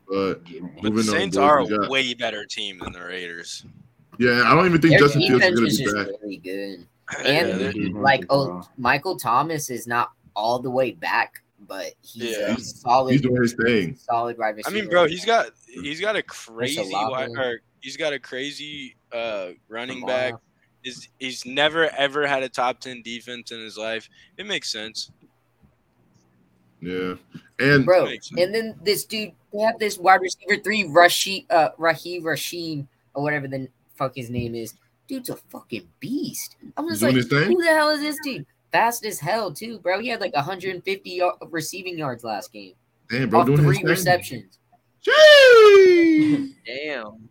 But but the Moving on, Saints boys, are a got- way better team than the Raiders. yeah, I don't even think Their Justin Fields is gonna be back. really good. Yeah, And they're- Mhm. like, oh, Michael Thomas is not all the way back, but he's Yeah. a solid, He's doing his thing. solid wide I mean, bro, he's got he's got a crazy Olave. wi- or he's got a crazy uh, running Kamara. back. Is he's never ever had a top ten defense in his life. It makes sense. Yeah, and bro. And then this dude, they have this wide receiver three, Rashid, uh, Raheem Rasheen, or whatever the fuck his name is. Dude's a fucking beast. I'm just like, who the hell is this dude? Fast as hell too, bro. He had like 150 yard receiving yards last game damn, bro, off doing three his receptions. Jeez, Damn.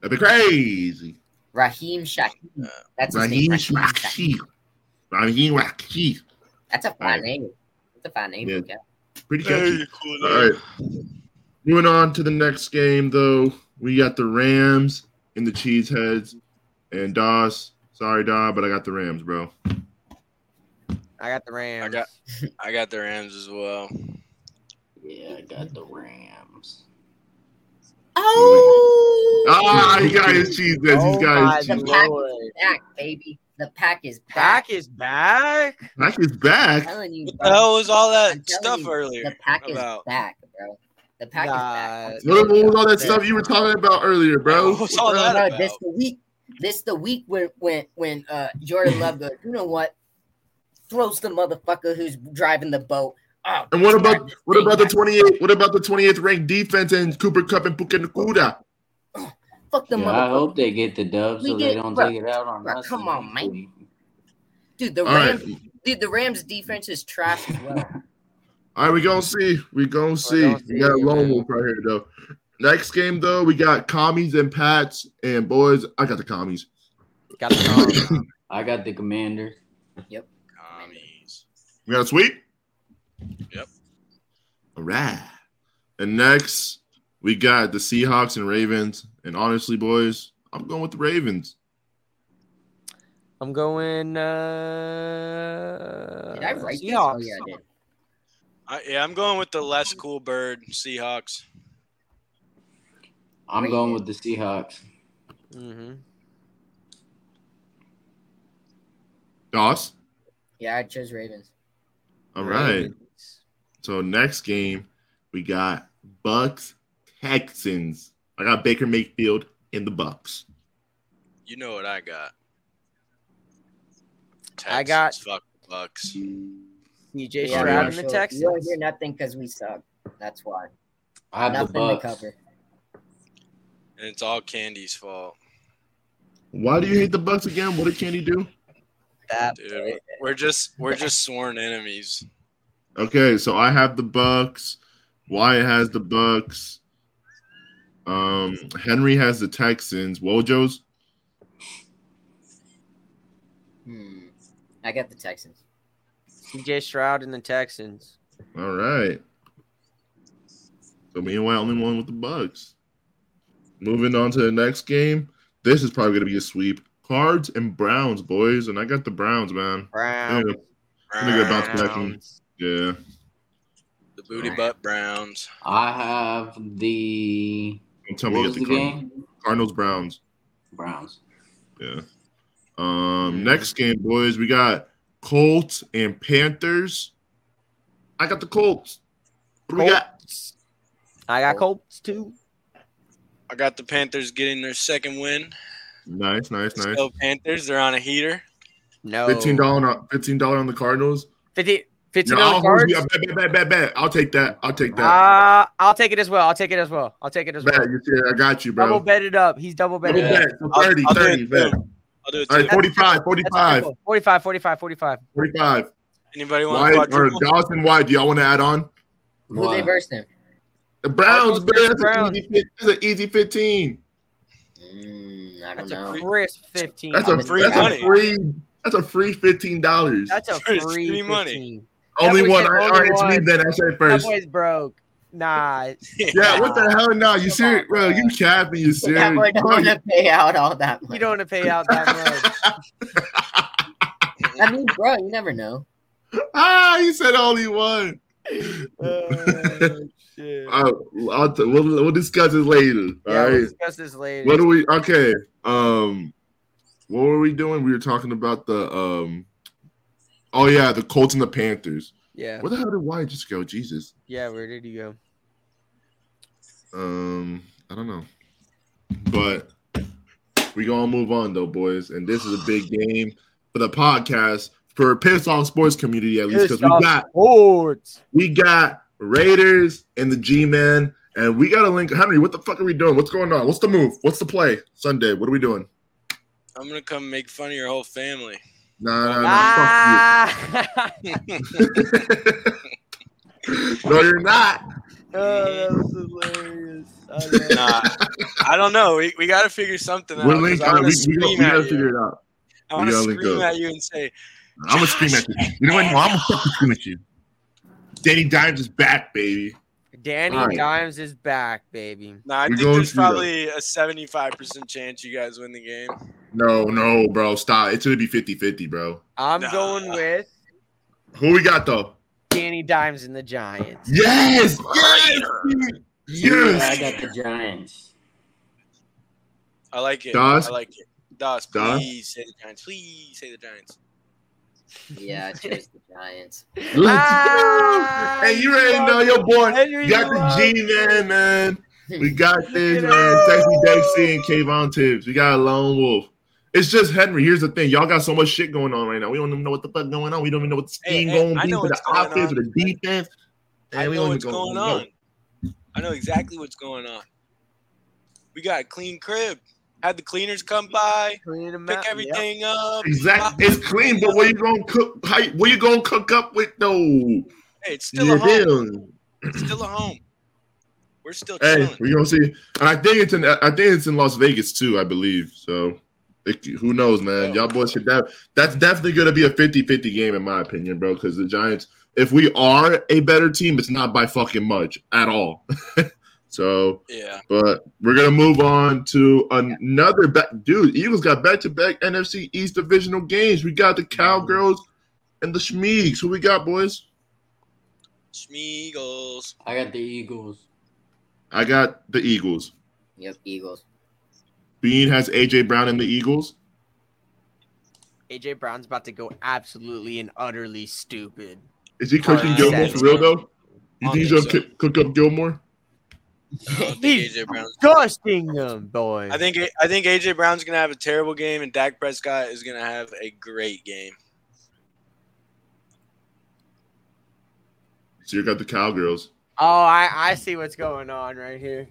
that'd be crazy. Raheem Shaheed. That's his Raheem name. Raheem Shaheed. Shaheed. Raheem That's a fine Alright. name. That's a fine name. Yeah. okay. Pretty catchy. cool. All right. Moving on to the next game, though, we got the Rams and the Cheeseheads. And Doss, sorry, Don, but I got the Rams, bro. I got the Rams. I got I got the Rams as well. Yeah, I got the Rams. Oh, Ah, he got his Cheeseheads. Oh He's got his my Cheeseheads. pack is back, baby. The pack is back. Pack is back. Pack is I'm back. telling you, What the hell was all I'm that stuff you, earlier? The pack is back, bro. The pack Nah, is back. What, what was all that stuff you were talking about earlier, bro? What was all that about? this the week. This the week when when when uh Jordan Love goes. You know what? Throws the motherfucker who's driving the boat. Oh, And what about what about the 28th? What about the 28th ranked defense and Cooper Kupp and Puka Nacua? Fuck the Yeah, I hope they get the dub so get- they don't bro, take it out on bro, us. come on, man. dude. The All right, Rams, dude. The Rams defense is trash as well. all right, we gonna see. We gonna see. gonna We got a see, lone man. wolf right here, though. Next game, though, we got commies and Pats and boys. I got the commies. Got the Rams. I got the Commanders. Yep. Commies. We got a sweep. Yep. All right. And next, we got the Seahawks and Ravens. And honestly, boys, I'm going with the Ravens. I'm going. Uh, Did I write this? Seahawks. Oh yeah, I did. I, yeah, I'm going with the less cool bird Seahawks. I'm going with the Seahawks. Mhm. Doss. Yeah, I chose Ravens. All right. Ravens. So next game, we got Bucks Texans. I got Baker Mayfield in the Bucks. You know what I got. I got- fuck Bucks. CJ Yeah, Stroud yeah. and the so You don't hear nothing because we suck. That's why. I have the Nothing to cover. And it's all Candy's fault. Why do you hate the Bucks again? What did Candy do? That Dude, we're- we're just we're just sworn enemies. Okay, so I have the Bucks. Wyatt has the Bucks. Um, Henry has the Texans. Wojo's. Hmm. I got the Texans. CJ Stroud and the Texans. All right. So me and Wyatt only one with the Bucks. Moving on to the next game. This is probably gonna be a sweep. Cards and Browns, boys, and I got the Browns, man. Browns. Yeah, Let me go bounce back and- Browns. yeah. The booty butt Browns. I have the Don't tell what me was you the the Cardinals. game? Cardinals Browns. Browns. Yeah. Um, Mm. next game, boys, we got Colts and Panthers. I got the Colts. What do we got? Colts. I got Colts too. I got the Panthers getting their second win. Nice, nice, nice. Still Panthers, they're on a heater. No. Fifteen dollar on fifteen dollar on the Cardinals. 50 Fifteen Yeah, on I'll cards. you. Bet, bet, bet, bet, bet. I'll take that. I'll take that. Uh, I'll take it as well. I'll take it as well. I'll take it as well. bet. You see, I got you, bro. Double bet it up. He's double Double betted Yeah. up. bet. So I'll- 30, I'll do 30, it bet. too. I'll do it too. right, 45, 45, 45, 45, 45. 45. Anybody want White to or quadruple? Dawson White? Do y'all want to add on? Who they Why? versed him? The Browns, Cardinals man. versus That's, Browns. An easy, fif- that's an easy 15. Mm, I don't That's know. a crisp 15. That's a Free that's a free. That's a free fifteen dollars. That's a Free free money. Only that one. said All right, only it's me one. then. I said That first. boy's broke. Nah. Yeah, what the hell? No, you Come serious, on, bro? bro. You capping? You That serious? boy don't want to pay out all that money. You don't want to pay out that much. I mean, bro, you never know. ah, you said only one. Oh, shit. I'll, I'll we'll, we'll discuss it later. All Yeah, right. we'll discuss this later. What do we? Okay. Um, what were we doing? We were talking about the um. Oh yeah, the Colts and the Panthers. yeah, Where the hell did White just go? Jesus. yeah. Where did you go? Um, I don't know, but we gonna move on though, boys. And this is a big game for the podcast for Piss Off Sports community at least because we got Sports. we got Raiders and the G Men, and we got a link. Henry, what the fuck are we doing? What's going on? What's the move? What's the play? Sunday. What are we doing? I'm gonna come make fun of your whole family. Nah, nah, nah. Ah! Fuck you. no, you're not. oh, that was hilarious. I know. Nah, I don't know. We, we got to figure something out. We're 'cause linked. I want we, to we, gotta- we gotta figure it out. I want to scream at you and say, I'm gonna scream at you. You know what? No, I'm gonna fucking scream at you. Danny Dimes is back, baby. Danny All right. Dimes is back, baby. "Nah, I We think there's through them. probably a 75% chance you guys win the game." No, no, bro. Stop. It's gonna be 50-50, bro. I'm Nah. going with Who we got though? Danny Dimes and the Giants. Yes, yes, Yeah, I got the Giants. I like it. Das? I like it. Das, Das? please say the Giants. Please say the Giants. Yeah, I chose the Giants. Let's go. Ah, Hey, you already know your boy. Henry got the G man, man. We got this, Get man. out. Sexy Dexy and Kayvon Tibbs. We got a lone wolf. It's just Henry. Here's the thing. Y'all got so much shit going on right now. We don't even know what the fuck going on. We don't even know what the Hey, scheme hey, going I to be for the offense or on. the defense. I Man, we know don't what's even going know. on. I know exactly what's going on. We got a clean crib. Had the cleaners come by, Clean pick out. Yep. everything up. Exactly. It's clean, but what you gonna cook? How, what you gonna cook up with though? Hey, it's still You a home. feel? It's still a home. We're still Hey, we're gonna see. And I think it's in. I think it's in Las Vegas too. I believe so. It, who knows, man? Oh. Y'all boys should. That, that's definitely gonna be a 50-50 game in my opinion, bro. Because the Giants, if we are a better team, it's not by fucking much at all. so, Yeah. but we're gonna move on to another back. Dude, Eagles got back to back NFC East divisional games. We got the Cowgirls and the Schmeeks. Who we got, boys? Schmeagles. I got the Eagles. I got the Eagles. Yep, Eagles. Bean has AJ Brown and the Eagles. AJ Brown's about to go absolutely and utterly stupid. Is he cooking Uh, Gilmore for real though? You I think he's gonna cook- cook up Gilmore? I don't think He's AJ Brown's. Dusting them, boy. I think I think AJ Brown's gonna have a terrible game, and Dak Prescott is gonna have a great game. So you got the Cowgirls. Oh, I, I see what's going on right here.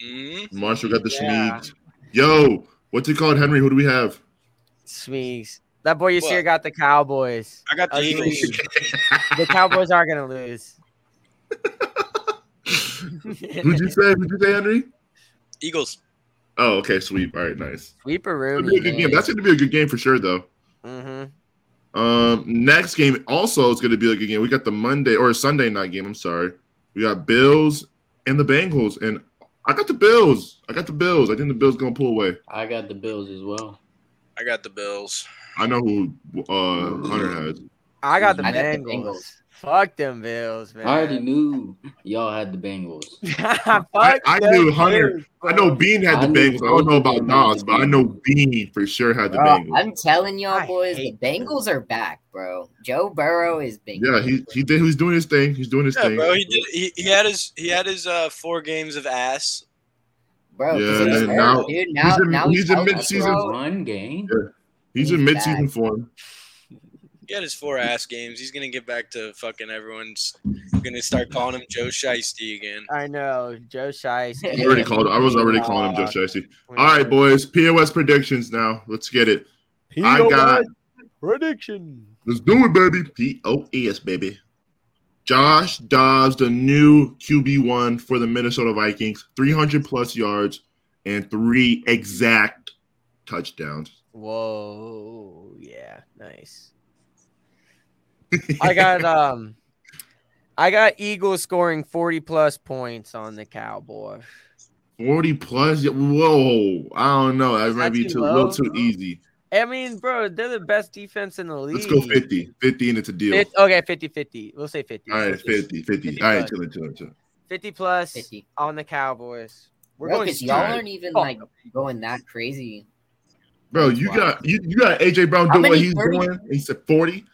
hmm Marshall got the Yeah. Schmeeks. Yo, what's it called, Henry? Who do we have? Smeeks. That boy you see What? got the Cowboys. I got the Ugly. Eagles. The Cowboys are gonna lose. Who'd you say? Who'd you say, Henry? Eagles. Oh, okay, sweet. All right, nice. Sweeper That'll a good. That's gonna be a good game for sure, though. Mm-hmm. Um, next game also is gonna be a good game. We got the Monday or Sunday night game. I'm sorry. We got Bills and the Bengals, and I got the Bills. I got the Bills. I think the Bills gonna pull away. I got the Bills as well. I got the Bills. I know who uh Hunter has. I got the I got the Bengals. Bengals. Fuck them Bills, man. I already knew y'all had the Bengals. Fuck I- I knew Hunter- Bills, I know Bean had I the knew Bengals. I don't know about both of them had Nas, but I know Bean for sure had the Bro, Bengals. I'm telling y'all boys, the hate them. Bengals are back, bro. Joe Burrow is big. Yeah, he he did. He's doing his thing. He's doing his Yeah, thing. bro. He did. He, he had his he had his uh four games of ass. bro. 'cause Yeah, he was now- dude. Now, he's in- now he's in healthy, mid-season. bro. One game. He's, He's in mid-season back. form. He had his four ass games. He's gonna get back to fucking everyone's gonna start calling him Joe Shiesty again. I know Joe Shiesty. I already called. I was already calling him Joe Shiesty. All right, boys. POS predictions now. Let's get it. I got. prediction. Let's do it, baby. P O S, baby. Josh Dobbs, the new QB one for the Minnesota Vikings, 300 plus yards and three exact touchdowns. Whoa, yeah, nice. I got um, I got Eagles scoring forty plus points on the Cowboys. 40 plus. Whoa, I don't know. That Is might that be too too, a little low? too easy. I mean, bro, they're the best defense in the league. Let's go 50. 50 and it's a deal. Fif- okay, 50 50. We'll say 50. All right, 50, 50. 50 All right, plus. chilling, chilling, chilling. 50 plus 50. on the Cowboys. We're Bro, going 'cause y'all aren't even Oh. like going that crazy. Bro, you Wow. got you, you got AJ Brown How doing what he's 30? doing. He said 40.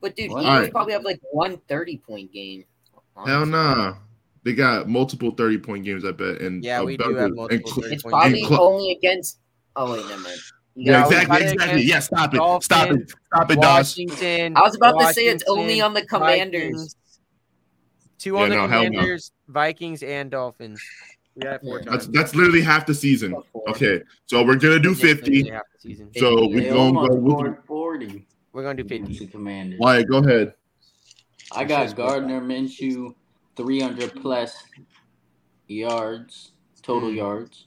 But dude, What? Eagles Alright. probably have like one 30 point game. Hell nah. They got multiple 30 point games, I bet. And Yeah, we do have multiple cl- 30 It's point probably And cl- only against. Oh wait, never mind. You Yeah, got- exactly, exactly. against Yeah, stop it. Stop it. Stop it, Doss. Washington. I was about to say it's only on the Commanders. Vikings. Two Yeah, on the no, hell no. Commanders, Vikings, and Dolphins. We got four Yeah. times. That's that's literally half the season. Okay, so we're gonna do 50. half the season. So we're gonna go with 40 We're gonna do against 50. the Commanders. Wyatt, go ahead. I got Gardner Minshew, 300 plus yards, total Mm. yards,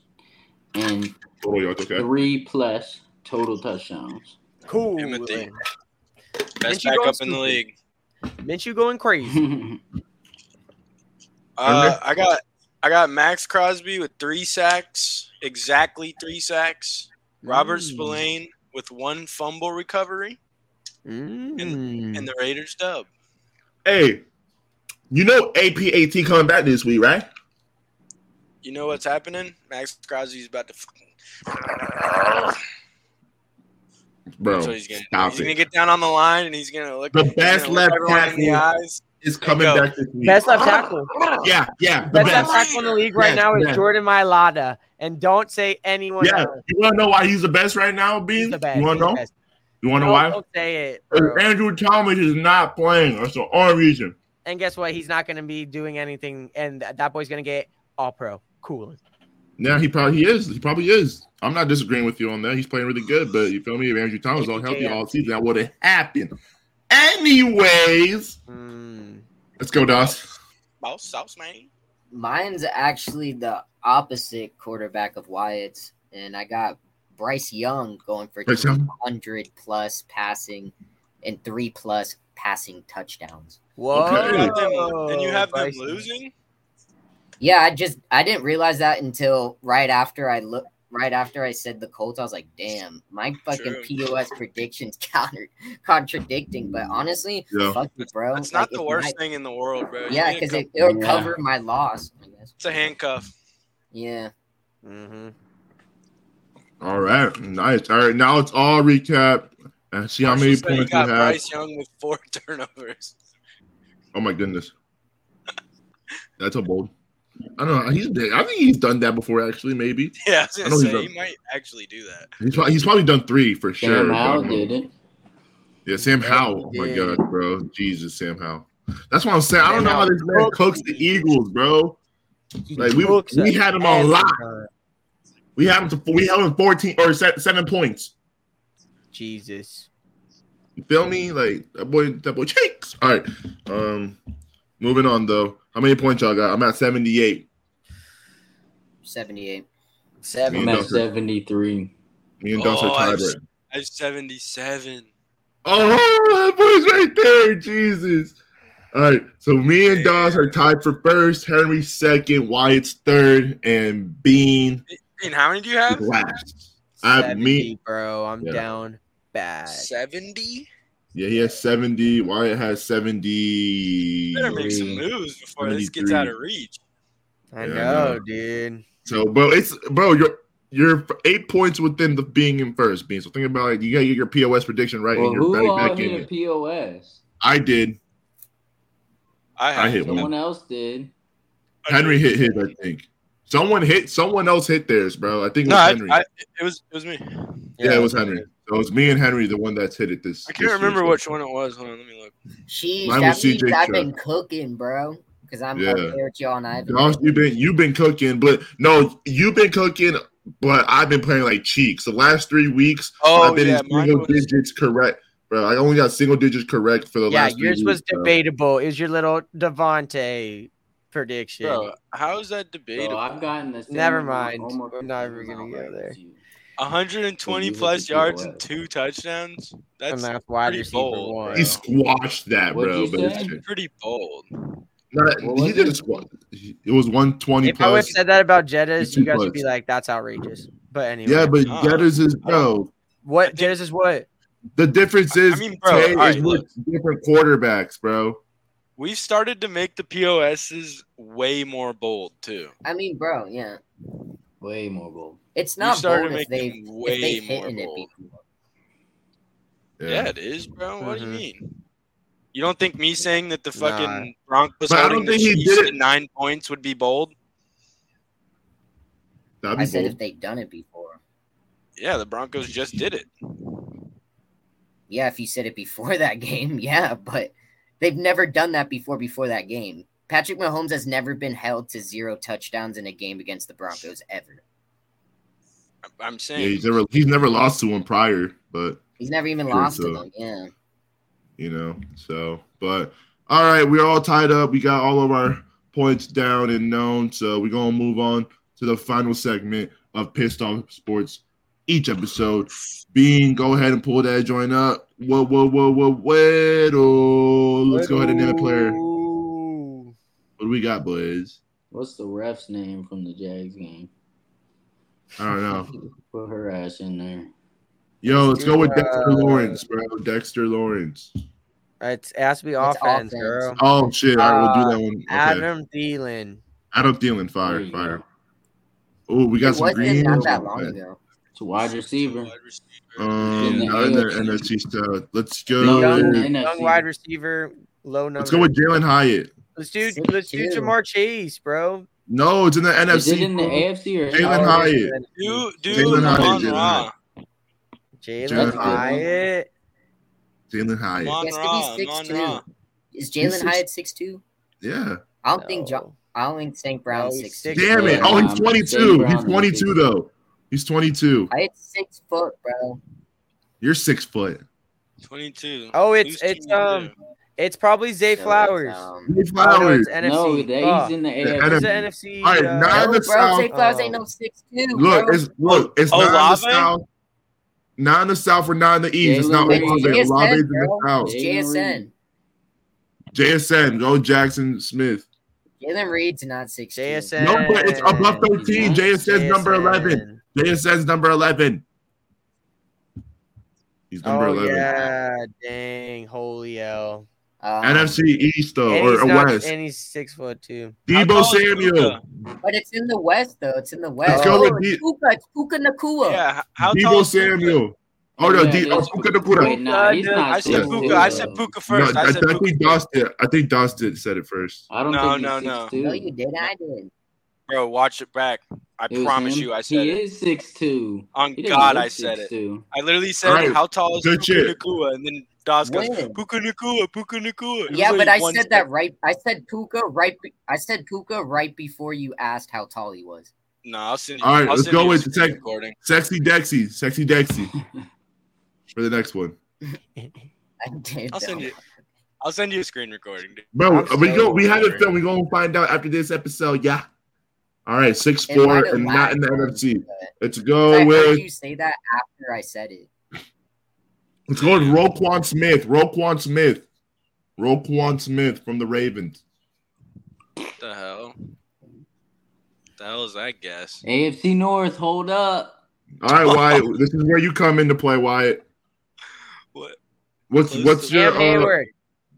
and Oh, yeah, okay. three plus total touchdowns. Cool. Timothy. Best Minshew going backup in the league. Minshew going crazy. Uh, I got I got Maxx Crosby with three sacks, exactly three sacks. Robert Mm. Spillane with one fumble recovery, Mm. and the Raiders dub. Hey, you know APAT coming back this week, right? You know what's happening? Maxx Crosby's about to. F- Bro, That's what he's gonna stop He's it. gonna get down on the line and he's gonna look. The best left everyone in the tackle. eyes. It's coming go. back this week. Best left tackle. Yeah, yeah, the Best left tackle in the league right Yes, now is yes. Jordan Mailata. And don't say anyone Yeah, else. you want to know why he's the best right now, He's Bean? the best. You want to know? best. You want to know Don't, why? don't say it. Andrew Thomas is not playing. That's the only reason. And guess what? He's not going to be doing anything. And that boy's going to get all pro. Cool. Yeah, he probably he is. He probably is. I'm not disagreeing with you on that. He's playing really good, but you feel me? If Andrew Thomas was all healthy all season, that would have happened. Anyways, Mm. let's go, Doss. Boss sauce man. Mine's actually the opposite quarterback of Wyatt's, and I got Bryce Young going for Bryce Young? 200 plus passing and three plus passing touchdowns. Whoa. Okay. Them, and you have them Bryson. losing. Yeah, I just I didn't realize that until right after I look right after I said the Colts. I was like, damn, my fucking True. POS predictions counter contradicting. But honestly, Yeah. fuck you, bro. That's not Like, the worst my- thing in the world, bro. Yeah, because it, it'll Yeah. cover my loss. I guess. it's a handcuff. Yeah. Mm-hmm. All right, nice. All right, now it's all recap and see how many Marshall he points you got have. Bryce Young with four turnovers. Oh my goodness, that's a bold. I don't know. He's I think he's done that before. Actually, maybe Yeah, I was I gonna know say he might actually do that. he's probably, he's probably done three for sure. Sam Howell did it. Yeah, Sam Howell. Oh my did. god, bro, Jesus, Sam Howell. That's what I'm saying. I don't Sam know how Howell this man cooks cooks the Eagles, bro. Like we Cooks we had him on every lock. Time. We have him to we held him 14 or seven points. Jesus. You feel me? Like that boy, that boy shakes. All right. Um, moving on though. How many points y'all got? I'm at 78. 78. Seven. I'm at 73. Me and Dust Oh, are tied I- right. I have 77. Oh, that boy's right there. Jesus. All right. So me and Dawes are tied for first. Henry second. Wyatt's third, and Bean And how many do you have? last. I have 70, me. bro. I'm Yeah. down bad. 70? Yeah, he has 70. Wyatt has 70. Better make some moves before this gets out of reach. I Yeah, know, know. dude. So, bro, it's bro, you're you're eight points within the being in first, being So think about it. You gotta get your POS prediction right, Well, and you're who back, all back in hit a it. POS? I did. I, I have hit Someone one. else did. Henry hit his, I think. Someone hit. Someone else hit theirs, bro. I think it was No, Henry. I, it was it was me. yeah, it was Henry. So it was me and Henry, the one that's hit it this. I can't this remember which one it was. Hold on, let me look. Sheesh, Mine was CJ I've Stroud. been cooking, bro. Because I'm Yeah. up there with y'all and I've been Josh, you've been you've been cooking, but no, you've been cooking, but I've been playing like cheeks. The last three weeks, Oh I've been yeah, in single was, digits correct, bro. I only got single digits correct for the Yeah, last. three yours was weeks, bro. debatable. Is your little Devonte prediction? bro. How is that Bro, debatable? I've gotten the same Never mind. almost We're not the even gonna amount go there. 120 plus yards and two touchdowns. and That's that's wide pretty receiver bold, one. He squashed that, bro. But it's pretty bold. Not, he did a it? squat. It was one twenty If I would have said that about Jettas, you guys would be like, "That's outrageous." But anyway, Yeah, but Oh. Getters is bro. what I Jettas is what? The difference is I mean, bro, Tay all right, is with different quarterbacks, bro. We've started to make the POSs way more bold too. I mean, bro, yeah. Way more bold. It's not started bold if they've, them if way they've more hit it bold. before. Yeah, it is, bro. What do you Mhm. mean? You don't think me saying that the fucking Nah. Broncos But I don't holding the he Chiefs did at it- nine points would be bold? That'd be I said bold. if they'd done it before. Yeah, the Broncos just did it. Yeah, if you said it before that game, yeah, but they've never done that before before that game. Patrick Mahomes has never been held to zero touchdowns in a game against the Broncos ever. I'm- I'm Yeah, saying. he's never he's never lost to one prior, but He's never even Sure, lost so- to them. Yeah. you know. So, but all right, we're all tied up. We got all of our points down and known. So we're gonna move on to the final segment of Pissed Off Sports. Each episode being go ahead and pull that joint up. Whoa, whoa, whoa, whoa, whoa. oh, Let's go ahead and name a player. What do we got, boys? What's the ref's name from the Jags game? I don't know. Put her ass in there. Yo, let's go with Uh, Dexter Lawrence, bro. Dexter Lawrence. It's, it has to be It's offense, offense. girl. Oh shit! All right, we'll do Uh, that one. Okay. Adam, Adam Thielen. Thielen, fire, There you fire. go. Oh, we It got some green. not that long ago. It's a wide receiver. Wide receiver. Um, the in the NFC stuff. Let's go. in Young, the with- NFC. young wide receiver, low number. let's go with Jalen Hyatt. Let's do Six let's do. Ja'Marr Chase, bro. No, it's in the Is NFC. it in the. AFC or Jalen Hyatt. it is Do do Jalen Hyatt, Amon Jalen Ra. Jalen Jalen Hyatt. Jalen Hyatt. Amon He has to Ra. be Amon 6'2". Is Jalen Hyatt six two? Yeah. I don't think John. I don't think St. Brown's No, he's six six two. Damn it! Oh, he's um, 22. He's 22 though. He's 22. Hyatt's six foot, bro. You're six foot. 22. Oh, it's Who's it's um do? it's probably Zay So, Flowers. um, Hey, Oh, no, Flowers. NFC. No, they, Oh, he's in the The AFC. it's NFC. the NFC. All right, uh, nine- no, the bro, South- Zay Flowers Oh. ain't no six two. Look, bro. it's look, it's Oh, not in the south. Not in the south or not in the east. It's Jalen not Olave. JSN, Olave's in the south. It's JSN. JSN, go Jackson Smith. Jalen Reed's not six. JSN. No, but it's above 13. JSN's number 11. JSN's number 11. He's number Oh 11. yeah, dang, holy L. Um, NFC East though, or, he's or not- West. and he's six foot two. Deebo Samuel. But it's in the West, though. It's in the West. Let's go oh, with it's D- Puka. It's Puka Nacua. Yeah, h- how tall Deebo is Puka? Samuel. Oh no, Yeah, D- oh, Puka Nacua. Wait, nah, he's not. I said Yeah. 6'2", Puka. I said though. Puka No, first. I, I said I think Doss did. I think Doss did said it first. I don't No, think he's no, no. 6'2". No, you did. I did. Bro, watch it back. I It promise him. you, I said he it. is six two. On God, I said it. 6'2". I literally said, Alright, "How tall is good Puka. Nacua?" And then Doss goes, "Puka Nacua, Puka Nacua." Yeah, but I said step- that right. I said Puka right. be- I said Puka right before you asked how tall he was. No, I'll send you. All right, I'll let's go with a the screen tech- recording. Sexy Dexy, sexy Dexy for the next one, I did. I'll send you. I'll send you a screen recording. Dude. bro. I'm we so go. We have it sorry. filmed. We gonna find out after this episode. Yeah. All right, six It four and not in the lagged, NFC. but Let's I go heard with you say that after I said it. let's go with Roquan Smith. Roquan Smith. Roquan Smith from the Ravens. What the hell? The hell is that guess? AFC North, hold up. All right, Wyatt. this is where you come into play, Wyatt. What? What's Close what's to- your Cam uh, Heyward.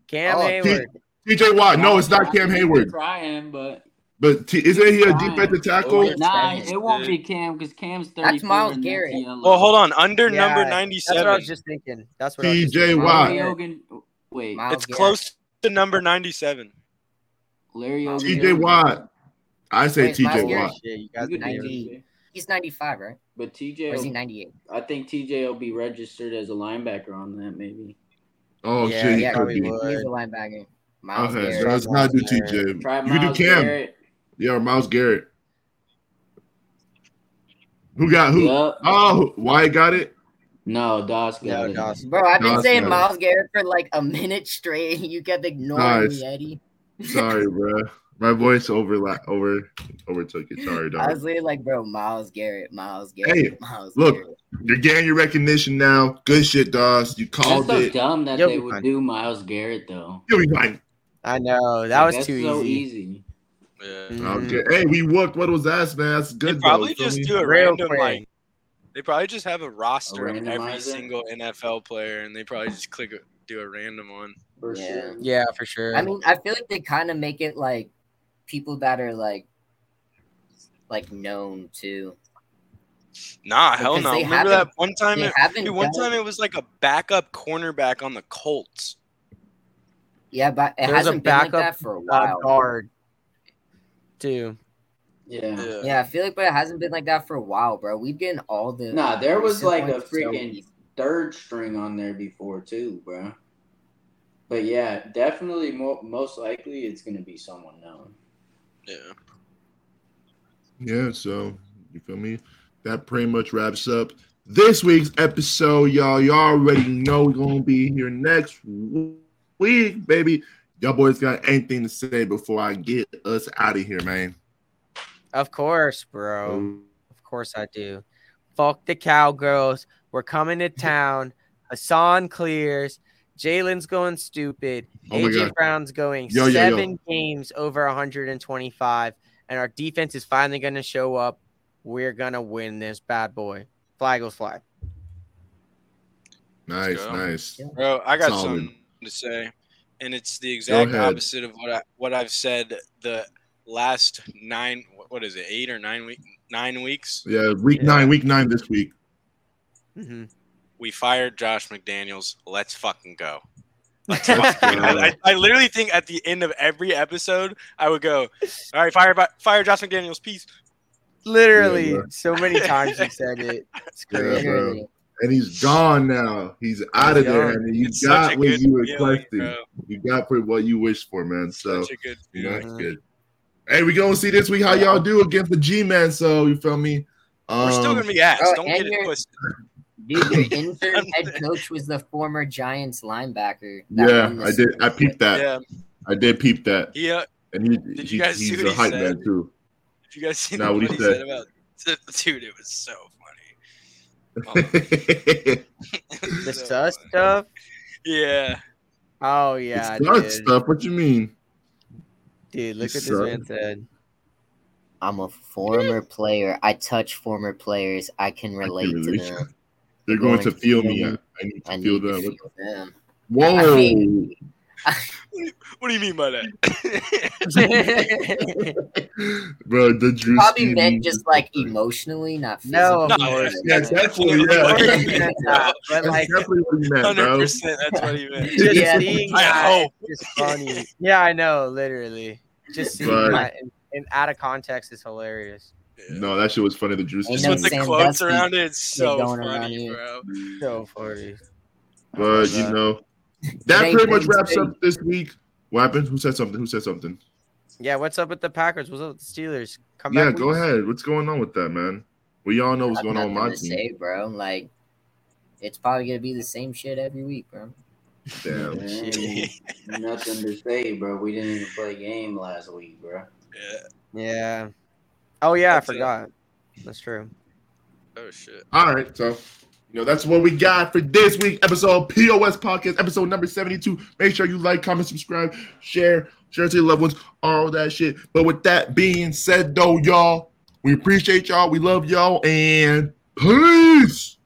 Cam Oh, Heyward. TJ Watt? No, it's not Cam Heyward. Trying, but But T- isn't he a Fine. defensive tackle? Oh, nah, it won't be Cam because Cam's thirty. Myles Garrett. Well, hold on. Under Yeah, number That's what I ninety-seven. was just thinking. That's what I was just TJ thinking. Watt. Larry Hogan. Wait, Myles It's Garrett. close to number ninety-seven. Larry Hogan. TJ Watt. I say Wait, Myles TJ Watt. Shit, you guys You could ninety- He's 95, right? But Or is he 98? I think TJ will be registered as a linebacker on that maybe. Oh Yeah, shit, he yeah, could probably be. He's a linebacker. Myles Okay, so let's not do TJ. Try You can do Cam. Garrett. Yeah, Myles Garrett. Who got who? Yup. Oh, Wyatt got it. No, Doss got No, it. Dawson. Bro, I've been Dawson saying got it. Myles Garrett for like a minute straight. You kept ignoring Nice. me, Eddie. Sorry, bro. My voice overlap over overtook it. Sorry, dog. I was literally like, bro, Myles Garrett, Myles Garrett, Hey, Myles look. Garrett. You're getting your recognition now. Good shit, Doss. You called That's called so it. dumb that You'll they would fine. do Myles Garrett though. You'll be fine. I know that Like, was too so easy. easy. Yeah. Okay. Hey, we looked. What was that, man? That's They good. probably though, just feel do me? a random quick. like. They probably just have a roster of every single NFL player, and they probably just click do a random one. For Yeah. sure. Yeah, for sure. I mean, I feel like they kind of make it like people that are like, like known too. Nah, hell Because no. Remember that one time? It, dude, one done- time it was like a backup cornerback on the Colts. yeah, but it There was a hasn't been like backup, that for a while. guard too. Yeah. Yeah, I feel like, but it hasn't been like that for a while, bro. We've getting all the. Nah, there was like a ones so freaking third string on there before too, bro. But yeah, definitely mo- most likely it's gonna be someone known. Yeah. Yeah, so you feel me? That pretty much wraps up this week's episode, y'all. You already know we're gonna be here next week, baby. Y'all boys got anything to say before I get us out of here, man? Of course, bro. Oh, Of course I do. Fuck the cowgirls. We're coming to town. Hassan clears. Jalen's going stupid. Oh AJ God. Brown's going Yo, yo, yo. seven games over 125, and our defense is finally going to show up. We're going to win this bad boy. Flag goes fly. nice, go. nice. Bro, I got Solid. something to say, and it's the exact opposite of what I what I've said the last nine. What is it? Eight or nine week? Nine weeks. Yeah, week Yeah. nine, week nine this week. hmm We fired Josh McDaniels. Let's fucking go. Let's Let's fucking go. I, I- I literally think at the end of every episode, I would go, "All right, fire, fire Josh McDaniels, peace." Literally, Yeah, so many times you said it. It's crazy. bro. Literally. And he's gone now. He's out of there, gone. and you It's got what you requested. bro. You got for what you wished for, man. So Such a good you know, that's good. Hey, we gonna see this week how y'all do against the G Man. So you feel me? Um, We're still gonna be ass. Oh, Don't and get it twisted. Dude, your intern head coach was the former Giants linebacker. yeah, I did. I peeped that. Yeah, I did peep that. yeah. And he, Did he- you guys see he's what a he hype said? man too. If you guys seen Nah, what he he said about, dude, it was so funny. The So sus funny. stuff. Yeah. Oh yeah, it's not dude. stuff. What you mean? Dude, look You what this man said. I'm a former player. I touch former players. I can relate to relate. them. They're going, Going to to feel feel me. me. I, I need to I feel need to them. feel them. Whoa! I mean- What do you mean by that? Bro, the Drew Probably meant just like emotionally, not physically. No, No, course. Yeah, definitely. Of course Yeah, he but like definitely what he meant, Hundred bro. percent. That's what he meant. just Yeah. seeing I that hope. is just funny. Yeah, I know, literally. Just seeing But- that in, in out of context is hilarious. Yeah. No, that shit was funny. The juice. Ain't Just no Stevens. with the Sandusky quotes around it, it's so going around funny, bro. So funny. But you know, that pretty much wraps up this week. What happened? Who said something? Who said something? Yeah, what's up with the Packers? What's up with the Steelers? Come back. Yeah, back. go ahead. What's going on with that, man? We all know what's Got going on with my to team. say, bro. Like, it's probably gonna be the same shit every week, bro. Damn. Man, nothing to say, bro. We didn't even play a game last week, bro. Yeah. Yeah. Oh yeah, That's I it. forgot. That's true. Oh shit. All right, so you know that's what we got for this week episode POS podcast episode number seventy two. Make sure you like, comment, subscribe, share, share to your loved ones, all that shit. But with that being said, though, y'all, we appreciate y'all, we love y'all, and peace.